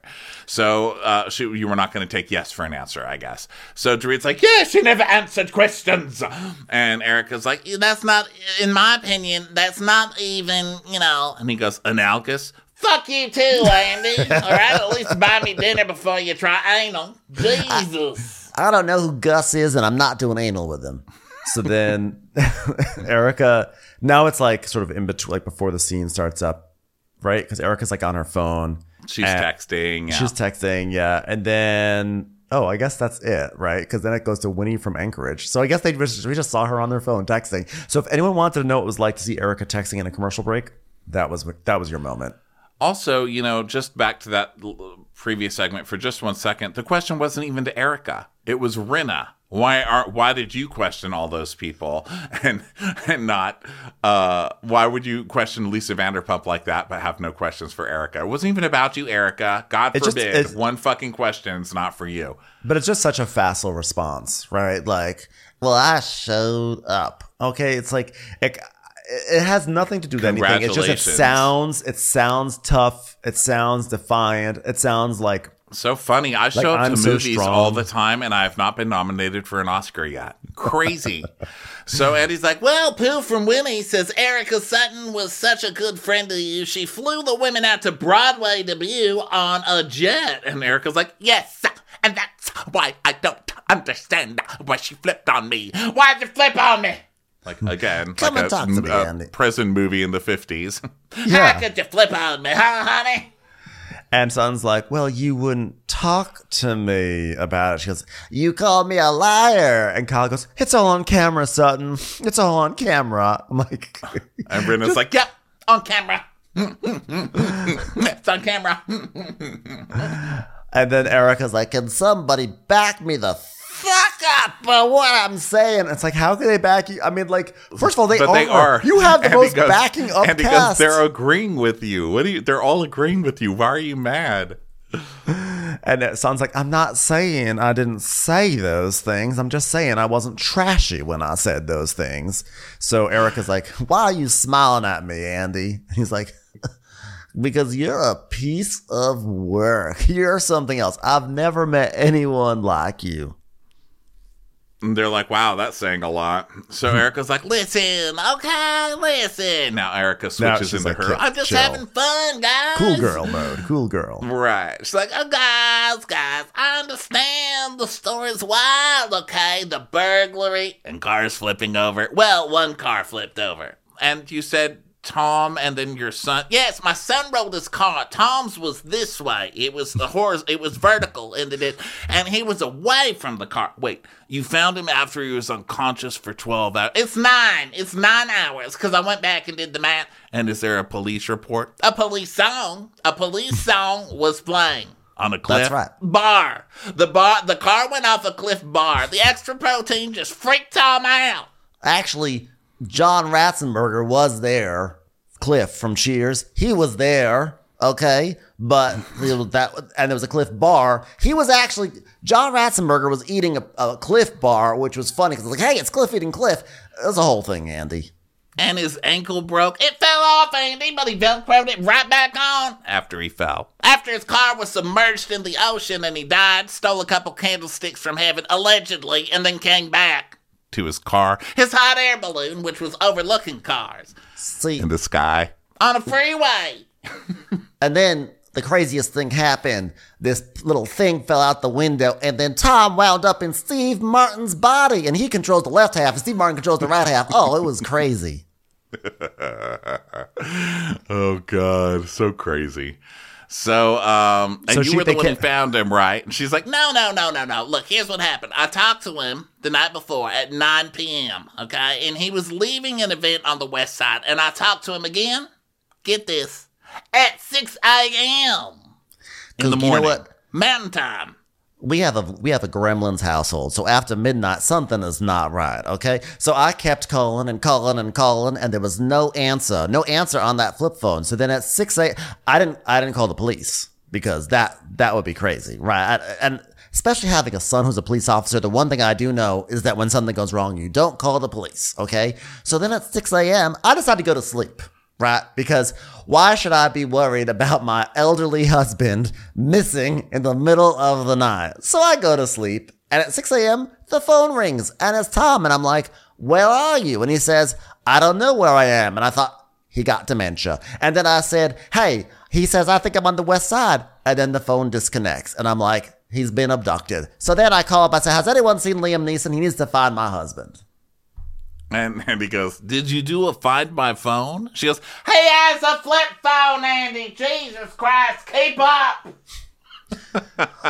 S2: So uh, she, you were not going to take yes for an answer, I guess. So Dorit's like, yeah, she never answered questions, and Erika's like,
S5: That's not, in my opinion, that's not even, you know.
S2: and he goes, analogous.
S5: Fuck you too, Andy. All right, at least buy me dinner before you try anal. Jesus.
S1: I don't know who Gus is, and I'm not doing anal with him. So then Erika, now it's like sort of in between, like before the scene starts up, right? Because Erika's like on her phone.
S2: She's texting. Yeah.
S1: She's texting, yeah. And then, oh, I guess that's it, right? Because then it goes to Winnie from Anchorage. So I guess they just, we just saw her on their phone texting. So if anyone wanted to know what it was like to see Erika texting in a commercial break, that was that was your moment.
S2: Also, you know, just back to that previous segment for just one second. The question wasn't even to Erika; it was Rinna. Why are why did you question all those people and and not uh why would you question Lisa Vanderpump like that but have no questions for Erika? It wasn't even about you, Erika. God
S1: It just-
S2: forbid
S1: it's-
S2: one fucking question's not for you.
S1: But it's just such a facile response, right? Like, well, I showed up. Okay, it's like it, it has nothing to do with anything. It's just it sounds it sounds tough. It sounds defiant. It sounds like
S2: So funny. I show up to
S1: so
S2: movies
S1: strong.
S2: all the time and I have not been nominated for an Oscar yet. Crazy. so Eddie's like,
S5: Well, Pooh from Winnie says Erika Sutton was such a good friend to you. She flew the women out to Broadway debut on a jet.
S2: and Erika's like,
S5: Yes, and that's why I don't understand why she flipped on me. Why'd you flip on me?
S2: Like again,
S1: Come
S2: like
S1: and
S2: a,
S1: talk to me,
S2: a
S1: Andy.
S2: prison movie in the fifties.
S5: How could you flip on me, huh, honey?
S1: And Son's like, well, you wouldn't talk to me about it. She goes, you called me a liar. And Kyle goes, it's all on camera, Sutton. It's all on camera. I'm like,
S2: and Brenda's like,
S5: Yep, on camera. it's on camera.
S1: and then Erika's like, can somebody back me the fuck up for what I'm saying? It's like, how can they back you? I mean, like, first of all, they,
S2: but
S1: are.
S2: they are.
S1: You have the
S2: And
S1: most backing up
S2: And
S1: cast.
S2: they're agreeing with you. What do you? They're all agreeing with you. Why are you mad?
S1: And it sounds like I'm not saying I didn't say those things. I'm just saying I wasn't trashy when I said those things. So Erika's like, "Why are you smiling at me, Andy?" And he's like, "Because you're a piece of work. You're something else. I've never met anyone like you."
S2: And they're like, wow, that's saying a lot. So hmm. Erika's like,
S5: Listen, okay, listen.
S2: now
S1: Erika
S2: switches
S1: she's
S2: into
S1: like,
S2: her.
S5: I'm just
S1: chill.
S5: having fun, guys.
S1: Cool girl mode. Cool girl.
S2: Right.
S5: She's like, oh, guys, guys, I understand the story's wild, okay? The burglary and cars flipping over. Well, one car flipped over.
S2: And you said Tom and then your son.
S5: Yes, my son rolled his car. Tom's was this way. It was the horse. It was vertical, and it, and he was away from the car. Wait,
S2: You found him after he was unconscious for 12 hours.
S5: it's nine. It's nine hours because I went back and did the math.
S2: And is there a police report
S5: A police song. A police song was playing.
S2: on a cliff?
S1: That's right.
S5: Bar. The bar. The car went off a cliff bar. The extra protein just freaked Tom out.
S1: Actually, John Ratzenberger was there. Cliff from Cheers. He was there. Okay, but it was that and there was a Cliff bar. He was actually John Ratzenberger was eating a, a Cliff bar, which was funny because like, hey, it's Cliff eating Cliff. Was a whole thing, Andy.
S5: and his ankle broke. It fell off, Andy, but he velcroed it right back on
S2: After he fell.
S5: after his car was submerged in the ocean and he died, stole a couple candlesticks from heaven, allegedly, and then came back.
S2: To his car
S5: His hot air balloon, which was overlooking cars,
S1: See,
S2: in the sky.
S5: on a freeway.
S1: and then the craziest thing happened. This little thing fell out the window, and then Tom wound up in Steve Martin's body, and he controls the left half, and Steve Martin controls the right half. Oh, it was crazy.
S2: Oh God, so crazy. So, um, and
S1: So
S2: you were the one who found him, right? And she's like,
S5: No, no, no, no, no. Look, here's what happened. I talked to him the night before at 9 p.m., okay? And he was leaving an event on the west side. And I talked to him again, get this, at 6 a.m.
S2: in the
S1: You know
S2: morning.
S1: what?
S5: Mountain time.
S1: We have a we have a gremlins household so after midnight something is not right okay? So i kept calling and calling and calling and there was no answer no answer on that flip phone. So then at 6 a i didn't i didn't call the police because that that would be crazy right? I- and especially having a son who's a police officer the one thing i do know is that when something goes wrong you don't call the police okay? So then at 6 a.m i decided to go to sleep right? Because why should I be worried about my elderly husband missing in the middle of the night? So I go to sleep, and at 6 a.m., the phone rings, and it's Tom, and I'm like, Where are you? And he says, I don't know where I am. And I thought, he got dementia. And then I said, Hey, he says, I think I'm on the west side. And then the phone disconnects, and I'm like, He's been abducted. So then I call up, I say, Has anyone seen Liam Neeson? He needs to find my husband.
S2: And, and he goes, Did you do a find my phone? She goes,
S5: He has a flip phone, Andy. Jesus Christ, keep up.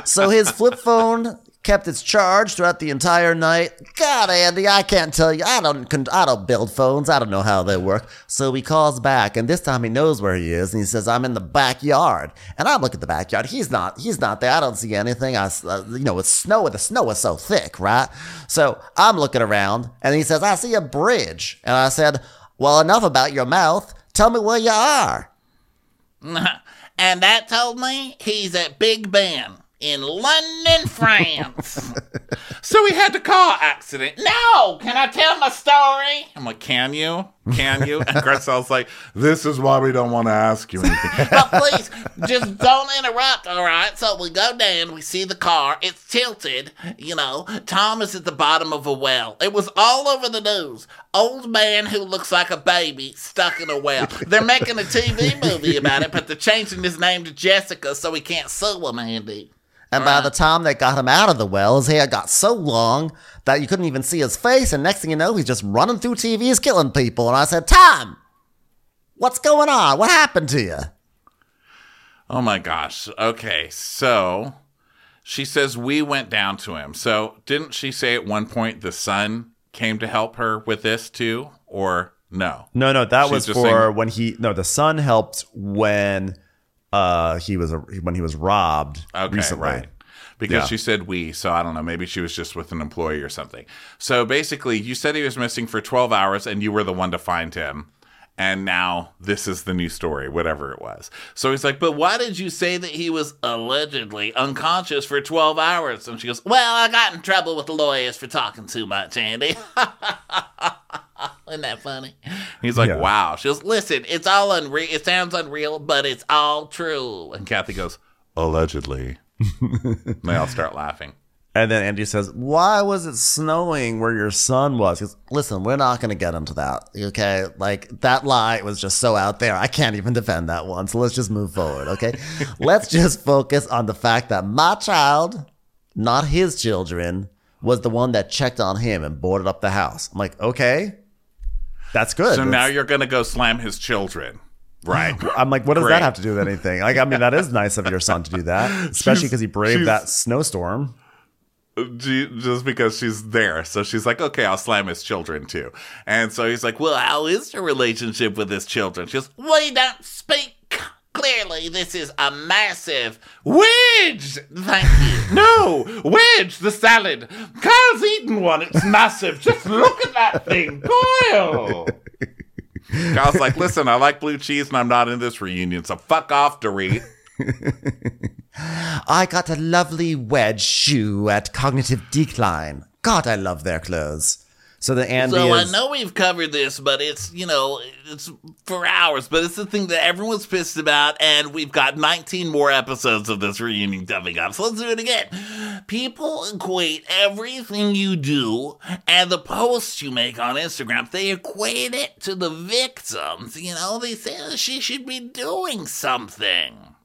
S1: So his flip phone kept its charge throughout the entire night. God, Andy, I can't tell you. I don't. I don't build phones. I don't know how they work. So he calls back, and this time he knows where he is, and he says, "I'm in the backyard." And I look at the backyard. He's not. He's not there. I don't see anything. I, uh, you know, it's snow. The snow is so thick, right? So I'm looking around, and he says, "I see a bridge." And I said, "Well, enough about your mouth. Tell me where you are."
S5: And that told me he's at Big Ben in London, France.
S2: So he had the car accident.
S5: no, can I tell my story?
S2: I'm like, Can you? Can you? And Garcelle's like, This is why we don't want to ask you anything.
S5: But please, just don't interrupt, all right? So we go down, we see the car, it's tilted, you know. Tom is at the bottom of a well. It was all over the news. Old man who looks like a baby stuck in a well. They're making a TV movie about it, but they're changing his name to Jessica so he can't sue him, Andy.
S1: And by the time they got him out of the well, his hair got so long that you couldn't even see his face. And next thing you know, he's just running through TVs killing people. And I said, Tom, what's going on? What happened to you?
S2: Oh my gosh. Okay. So she says we went down to him. So didn't she say at one point the son came to help her with this too? Or no?
S1: No, no, that
S2: She's
S1: was
S2: just
S1: for
S2: saying-
S1: when he. No, the son helped when uh he was a, when he was robbed
S2: Okay,
S1: recently.
S2: right. Because
S1: Yeah.
S2: she said we, so I don't know. Maybe she was just with an employee or something. So basically, you said he was missing for 12 hours and you were the one to find him. And now this is the new story, whatever it was. So he's like, But why did you say that he was allegedly unconscious for 12 hours? And she goes,
S5: Well, I got in trouble with the lawyers for talking too much, Andy. Isn't that funny?
S2: He's like,
S1: Yeah.
S2: Wow. She goes,
S5: Listen, it's all unreal. It sounds unreal, but it's all true.
S2: And Kathy goes, Allegedly. and they all start laughing.
S1: And then Andy says, "Why was it snowing where your son was?" He goes, "Listen, we're not going to get into that. Okay, like that lie was just so out there. I can't even defend that one. So let's just move forward. Okay, let's just focus on the fact that my child, not his children, was the one that checked on him and boarded up the house. I'm like, okay, that's good.
S2: So now you're going to go slam his children. Right.
S1: I'm like, what does
S2: Great.
S1: that have to do with anything? Like, I mean, that is nice of your son to do that, especially because he braved
S2: she's-
S1: that snowstorm.
S2: She- just because she's there. So she's like, okay, I'll slam his children too. And so he's like, well, how is your relationship with his children? She goes,
S5: We don't speak. Clearly, this is a massive wedge. Thank you.
S2: no, wedge, the salad. Kyle's eaten one. It's massive. Just look at that thing. Kyle. Kyle's like, listen, I like blue cheese and I'm not in this reunion, so fuck off, Dorit.
S1: I got a lovely wedge shoe at Cognitive Decline. God, I love their clothes. So the Andy
S5: So I know we've covered this, but it's you know it's for hours, but it's the thing that everyone's pissed about, and we've got 19 more episodes of this reunion coming up. So let's do it again. People equate everything you do and the posts you make on Instagram. They equate it to the victims. You know, they say that she should be doing something.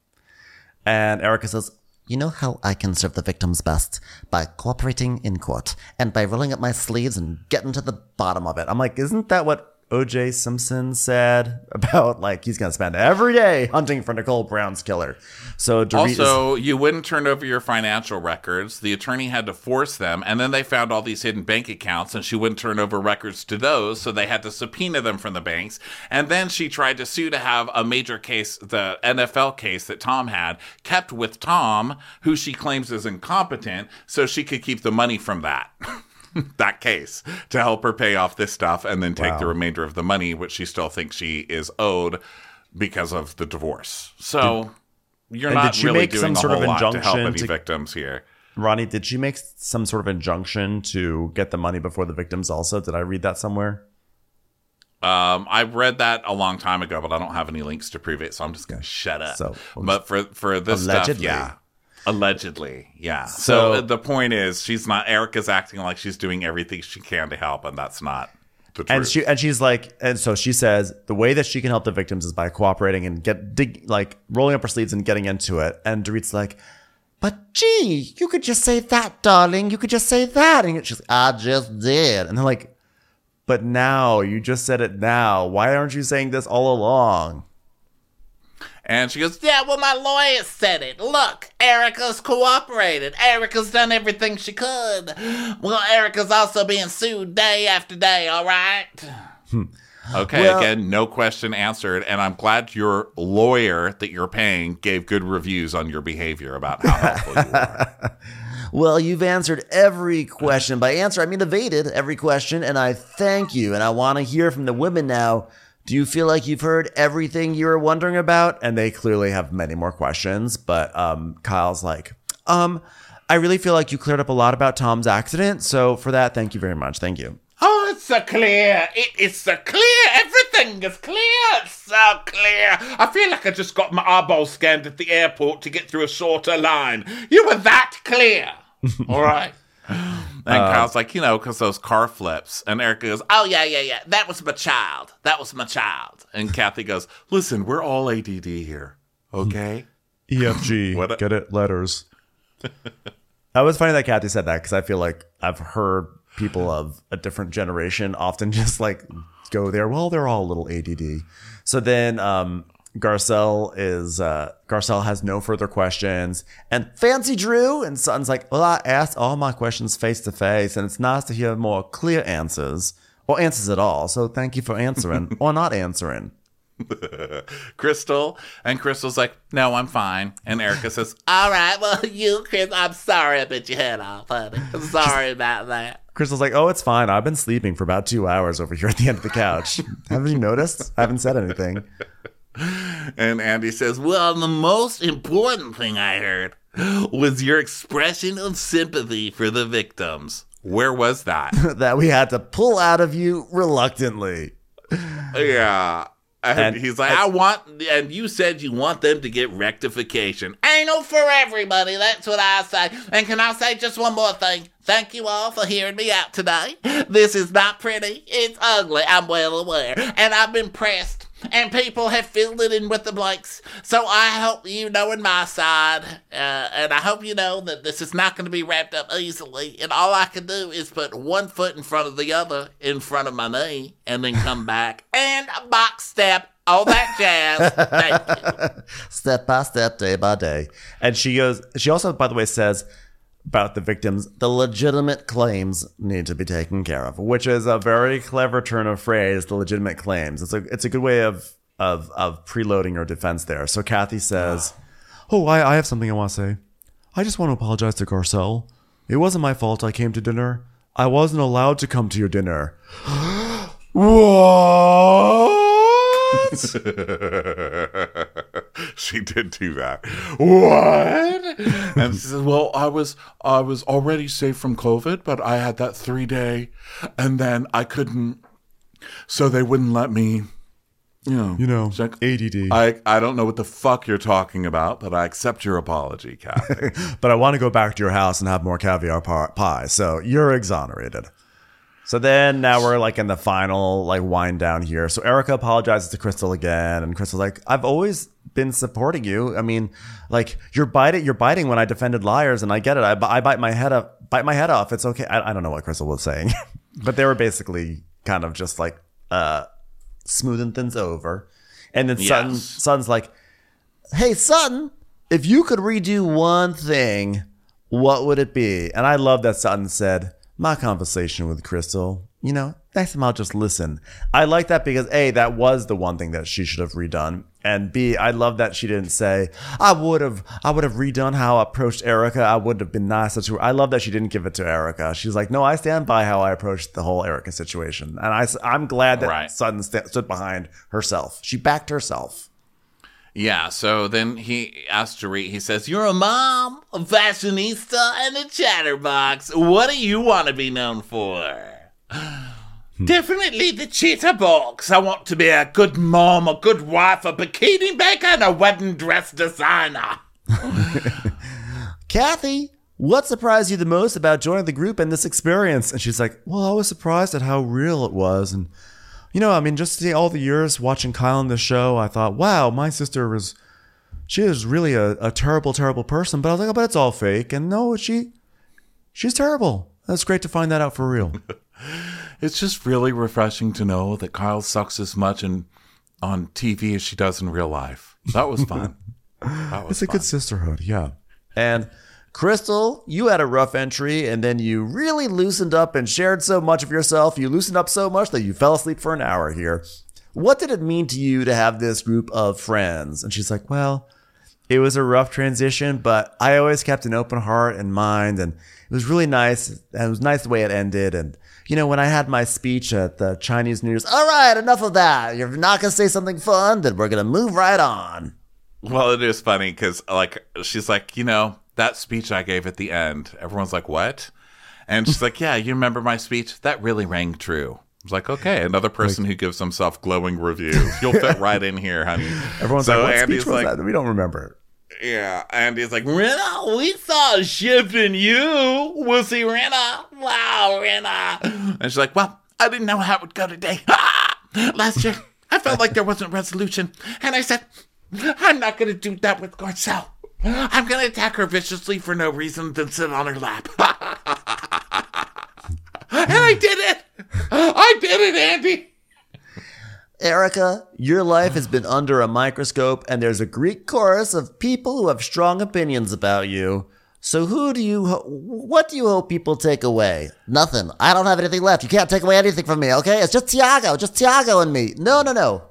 S1: and Erika says,
S3: You know how I can serve the victims best? By cooperating in court and by rolling up my sleeves and getting to the
S1: bottom of it. I'm like, isn't that what OJ Simpson said about like he's gonna spend every day hunting for Nicole Brown's killer? So
S2: Also, you wouldn't turn over your financial records. The attorney had to force them, and then they found all these hidden bank accounts, and she wouldn't turn over records to those, so they had to subpoena them from the banks. And then she tried to sue to have a major case, the NFL case that Tom had, kept with Tom, who she claims is incompetent, so she could keep the money from that. that case to help her pay off this stuff and then take the remainder of the money which she still thinks she is owed because of the divorce. So you're not
S1: did she
S2: really
S1: make
S2: doing
S1: some
S2: a
S1: sort of
S2: lot to help
S1: injunction
S2: any
S1: to-
S2: victims here.
S1: Ronnie, did she make some sort of injunction to get the money before the victims? Also, did I read that somewhere?
S2: Um, I read that a long time ago, but I don't have any links to prove it, so I'm just gonna shut up.
S1: So,
S2: but for for this
S1: Allegedly.
S2: stuff, yeah, allegedly, yeah. So,
S1: So-
S2: uh, the point is, she's not. Erika's acting like she's doing everything she can to help, and that's not the truth.
S1: And she and she's like, and so she says the way that she can help the victims is by cooperating and get dig like rolling up her sleeves and getting into it. And Dorit's like,
S3: But gee, you could just say that, darling. You could just say that. And she's like, I just did.
S1: and they're like, but now you just said it now. Why aren't you saying this all along?
S2: And she goes,
S5: Yeah, well, my lawyer said it. Look, Erika's cooperated. Erika's done everything she could. Well, Erika's also being sued day after day, all right? Hmm.
S2: Okay,
S1: Well-
S2: again, no question answered. And I'm glad your lawyer that you're paying gave good reviews on your behavior about how helpful you are.
S3: Well, you've answered every question. By answer, I mean evaded every question, and I thank you. And I want to hear from the women now.
S1: Do you feel like you've heard everything you were wondering about? And they clearly have many more questions. But um, Kyle's like, um, I really feel like you cleared up a lot about Tom's accident. So for that, thank you very much. Thank you.
S5: Oh, it's so clear. It is so clear. Everything is clear. It's so clear. I feel like I just got my eyeballs scanned at the airport to get through a shorter line. You were that clear. All right.
S2: And Kyle's like, you know, because those car flips. And Erika goes,
S5: Oh, yeah, yeah, yeah. That was my child. That was my child.
S2: and Kathy goes, listen, we're all ADD here. Okay?
S1: EFG.
S2: What a-
S1: get it? Letters. that was funny that Kathy said that because I feel like I've heard people of a different generation often just like go there. Well, they're all a little ADD. So then um, Garcelle is uh, Garcelle has no further questions, and Fancy Drew and Sutton's like, well, I asked all my questions face to face, and it's nice to hear more clear answers or answers at all. So thank you for answering or not answering.
S2: Crystal. And Crystal's like, no, I'm fine. And Erika says,
S5: All right. Well, you, Chris, I'm sorry I bit your head off, honey. I'm sorry about that.
S1: Crystal's like, oh, it's fine. I've been sleeping for about two hours over here at the end of the couch. Haven't you noticed? I haven't said anything.
S2: And Andy says, well,
S5: the most important thing I heard was your expression of sympathy for the victims.
S2: where was that?
S1: that we had to pull out of you reluctantly.
S2: yeah. And,
S1: And-
S2: he's like,
S5: I want, and you said you want them to get rectification. Anal for everybody. That's what I say. And can I say just one more thing? Thank you all for hearing me out today. This is not pretty. It's ugly. I'm well aware. And I've been pressed. And people have filled it in with the blanks. So I hope you know in my side. Uh, and I hope you know that this is not going to be wrapped up easily. And all I can do is put one foot in front of the other in front of my knee and then come back and box step. All that jazz. Thank you.
S3: Step by step, day by day.
S1: And she goes, she also, by the way, says about the victims,
S3: The legitimate claims
S1: need to be taken care of, which is a very clever turn of phrase, the legitimate claims. It's a, it's a good way of, of, of preloading your defense there. So Kathy says, Oh, I, I have something I want to say. I just want to apologize to Garcelle. It wasn't my fault I came to dinner. I wasn't allowed to come to your dinner. what?
S2: What? she did do that. What? And she says, "Well, I was I was already safe from COVID, but I had that three day, and then I couldn't, so they wouldn't let me." You know,
S1: You know,
S2: like,
S1: ADD.
S2: I I don't know what the fuck you're talking about, but I accept your apology, Kathy.
S1: but I want to go back to your house and have more caviar pi- pie. So you're exonerated. So then now we're like in the final like wind down here. So Erika apologizes to Crystal again, and Crystal's like, "I've always been supporting you. I mean, like you're biting, you're biting when I defended liars, and I get it. I, I bite my head up, bite my head off. It's okay. I, I don't know what Crystal was saying, but they were basically kind of just like uh smoothing things over. And then Sutton,
S2: Yes.
S1: Sutton's like, hey Sutton, if you could redo one thing, what would it be? And I love that Sutton said, my conversation with Crystal, you know, next time I'll just listen. I like that because A, that was the one thing that she should have redone. And B, I love that she didn't say, I would have I would have redone how I approached Erika. I would have been nice to her. I love that she didn't give it to Erika. She's like, no, I stand by how I approached the whole Erika situation. And I, I'm glad that
S2: Right.
S1: Sutton st- stood behind herself. She backed herself.
S2: Yeah. So then he asked Dorit. He says, "You're
S5: a mom, a fashionista, and a chatterbox. What do you want to be known for? Hmm. Definitely the cheetah box. I want to be a good mom, a good wife, a bikini maker, and a wedding dress designer.
S1: Kathy, what surprised you the most about joining the group and this experience? And she's like, Well, I was surprised at how real it was. And, you know, I mean, just see all the years watching Kyle on the show, I thought, wow, my sister was, she is really a, a terrible, terrible person. But I was like, oh, but it's all fake. And no, she, she's terrible. That's great to find that out for real.
S2: It's just really refreshing to know that Kyle sucks as much in, on TV as she does in real life. That was fun. That was
S1: It's a
S2: fun.
S1: good sisterhood, yeah. And Crystal, you had a rough entry and then you really loosened up and shared so much of yourself. You loosened up so much that you fell asleep for an hour here. What did it mean to you to have this group of friends? And she's like, Well, it was a rough transition, but I always kept an open heart and mind. And it was really nice. And it was nice the way it ended. And, you know, when I had my speech at the Chinese New Year's, all right, enough of that. You're not going to say something fun, then we're going to move right on.
S2: Well, it is funny because, like, she's like, you know, that speech I gave at the end, everyone's like, what? And she's like, yeah, you remember my speech? That really rang true. I was like, okay, another person who gives himself glowing reviews. You'll fit right in here, honey.
S1: Everyone's
S2: so
S1: like, what
S2: Andy's
S1: speech was
S2: like,
S1: that? We don't remember.
S2: yeah. Andy's like,
S5: Rinna, we saw a ship in you. We'll see Rinna. Wow, Rinna.
S2: and she's like, well,
S5: I didn't know how it would go today. Ah, last year, I felt like there wasn't resolution, and I said, I'm not going to do that with Garcelle. I'm to attack her viciously for no reason, then sit on her lap. and I did it. I did it, Andy.
S1: Erika, your life has been under a microscope, and there's a Greek chorus of people who have strong opinions about you. So, who do you, what do you hope people take away? Nothing. I don't have anything left. You can't take away anything from me, okay? It's just Tiago, just Tiago and me. No, no, no.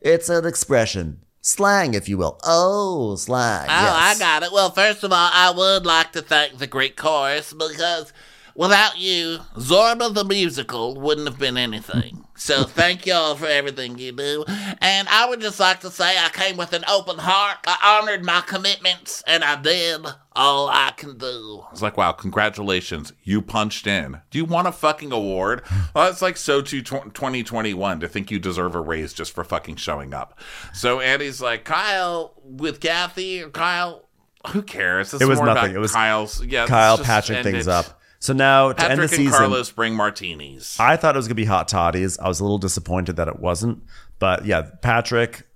S1: It's an expression, slang, if you will. Oh, slang.
S5: Oh,
S1: yes.
S5: I got it. Well, first of all, I would like to thank the Greek chorus because without you, Zorba the musical wouldn't have been anything. So thank y'all for everything you do. And I would just like to say I came with an open heart. I honored my commitments and I did all I can do.
S2: It's like, wow, congratulations. You punched in. Do you want a fucking award? Well, it's like so to 2021 to think you deserve a raise just for fucking showing up. So Andy's like, Kyle
S5: With Kathy or Kyle,
S2: who cares? It's
S1: It was
S2: more
S1: nothing.
S2: about
S1: It was
S2: Kyle's. Yeah,
S1: Kyle patching
S2: ended.
S1: things up. So now, to end
S2: Patrick
S1: the
S2: and Carlos bring martinis.
S1: I thought it was going to be hot toddies. I was a little disappointed that it wasn't. But yeah, Patrick,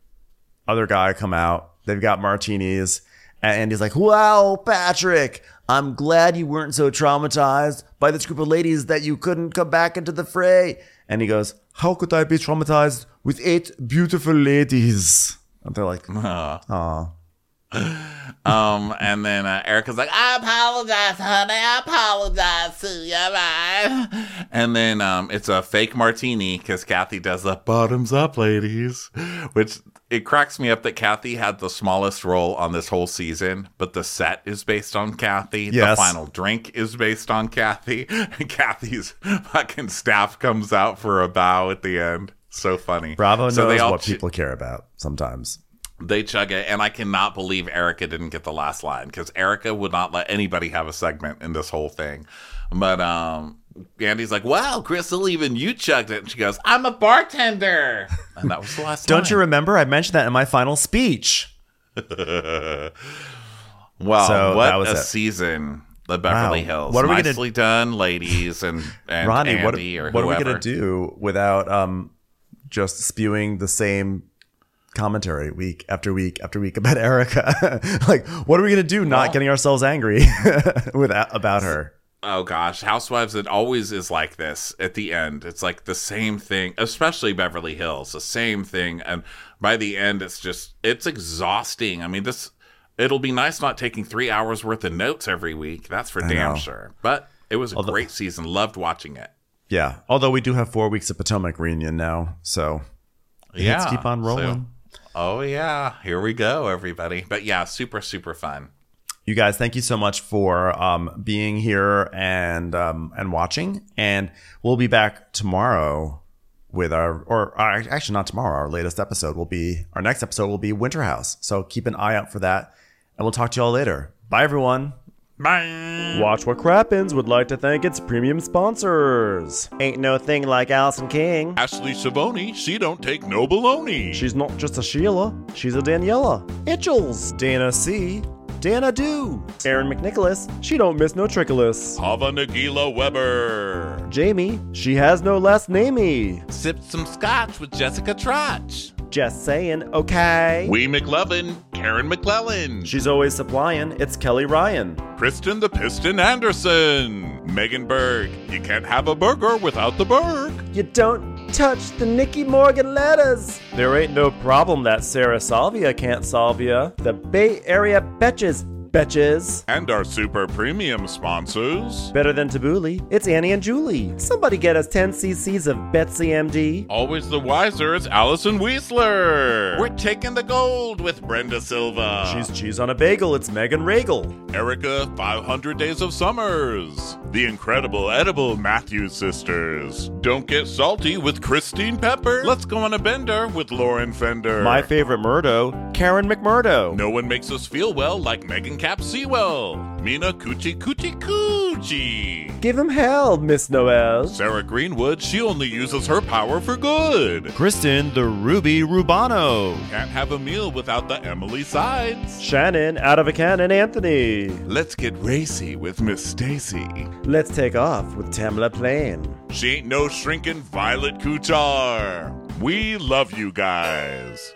S1: other guy come out. They've got martinis. And he's like, wow, Patrick, I'm glad you weren't so traumatized by this group of ladies that you couldn't come back into the fray. And he goes, how could I be traumatized with eight beautiful ladies? And they're like, aw.
S2: Um, and then uh, Erika's like,
S5: I apologize, honey. I apologize to you, right?
S2: and then um, it's a fake martini because Kathy does the bottoms up, ladies, which it cracks me up that Kathy had the smallest role on this whole season, but the set is based on Kathy.
S1: Yes.
S2: The final drink is based on Kathy. And Kathy's fucking staff comes out for a bow at the end. So funny.
S1: Bravo
S2: so
S1: knows what
S2: ch-
S1: people care about sometimes.
S2: They chug it, and I cannot believe Erika didn't get the last line because Erika would not let anybody have a segment in this whole thing. But um, Andy's like, "Wow, Crystal, even you chugged it," and she goes, "I'm a bartender," and that was the last.
S1: Don't you remember? I mentioned that in my final speech.
S2: Wow,
S1: So
S2: what
S1: that was
S2: a
S1: it.
S2: season! The Beverly
S1: Wow.
S2: Hills.
S1: What are we gonna-
S2: Nicely done, ladies and and
S1: Ronnie, what,
S2: Andy or
S1: what are we going to do without um, just spewing the same commentary week after week after week about Erika? like, what are we going to do not
S2: Well-
S1: getting ourselves angry with about her?
S2: Oh gosh, Housewives it always is like this at the end. It's like the same thing, especially Beverly Hills, the same thing and by the end it's just it's exhausting. I mean, this it'll be nice not taking 3 hours worth of notes every week. That's for damn
S1: know.
S2: sure. But it was a
S1: Although-
S2: great season. Loved watching it.
S1: Yeah. Although we do have four weeks of Potomac reunion now, so
S2: Yeah.
S1: let's keep on
S2: so-
S1: rolling.
S2: Oh yeah, here we go everybody. But yeah, super super fun.
S1: you guys thank you so much for um, being here and um, and watching. And we'll be back tomorrow with our or uh, actually not tomorrow our latest episode will be our next episode will be winter house so keep an eye out for that. And we'll talk to you all later. Bye everyone
S2: Bye.
S1: Watch What Crappens would like to thank its premium sponsors. Ain't no thing like Allison King.
S6: Ashley Savoni, she don't take no baloney.
S1: She's not just a Sheila, she's a Daniela. Itchels. Dana C. Dana Do. Aaron McNicholas. She don't miss no trickolas.
S6: Hava Nagila Weber.
S1: Jamie. She has no last namey.
S6: Sipped some scotch with Jessica Trotch.
S1: Just saying, okay.
S6: We McLevin, Karen McClellan,
S1: She's always supplying. It's Kelly Ryan.
S6: Kristen the Piston Anderson, Megan Berg. You can't have a burger without the Berg.
S1: You don't touch the Nicky Morgan letters. There ain't no problem that Sarah Salvia can't solve ya. The Bay Area betches, betches.
S6: And our super premium sponsors.
S1: Better than Tabbouleh, it's Annie and Julie. Somebody get us 10 cc's of Betsy MD.
S6: Always the wiser, it's Allison Weisler. We're taking the gold with Brenda Silva.
S1: She's cheese on a bagel, it's Megan Regal.
S6: Erica, 500 Days of Summers. The incredible edible Matthews sisters. Don't get salty with Christine Pepper. Let's go on a bender with Lauren Fender.
S1: My favorite Murdo, Karen McMurdo.
S6: no one makes us feel well like Megan Cap Sewell. Mina Coochie Coochie Coochie.
S1: Give him hell, Miss Noel.
S6: Sarah Greenwood, she only uses her power for good.
S1: Kristen, the Ruby Rubano.
S6: Can't have a meal without the Emily sides.
S1: Shannon, out of a cannon, Anthony.
S6: Let's get racy with Miss Stacy.
S1: Let's take off with Tamla Plain.
S6: She ain't no shrinking Violet Kuchar. We love you guys.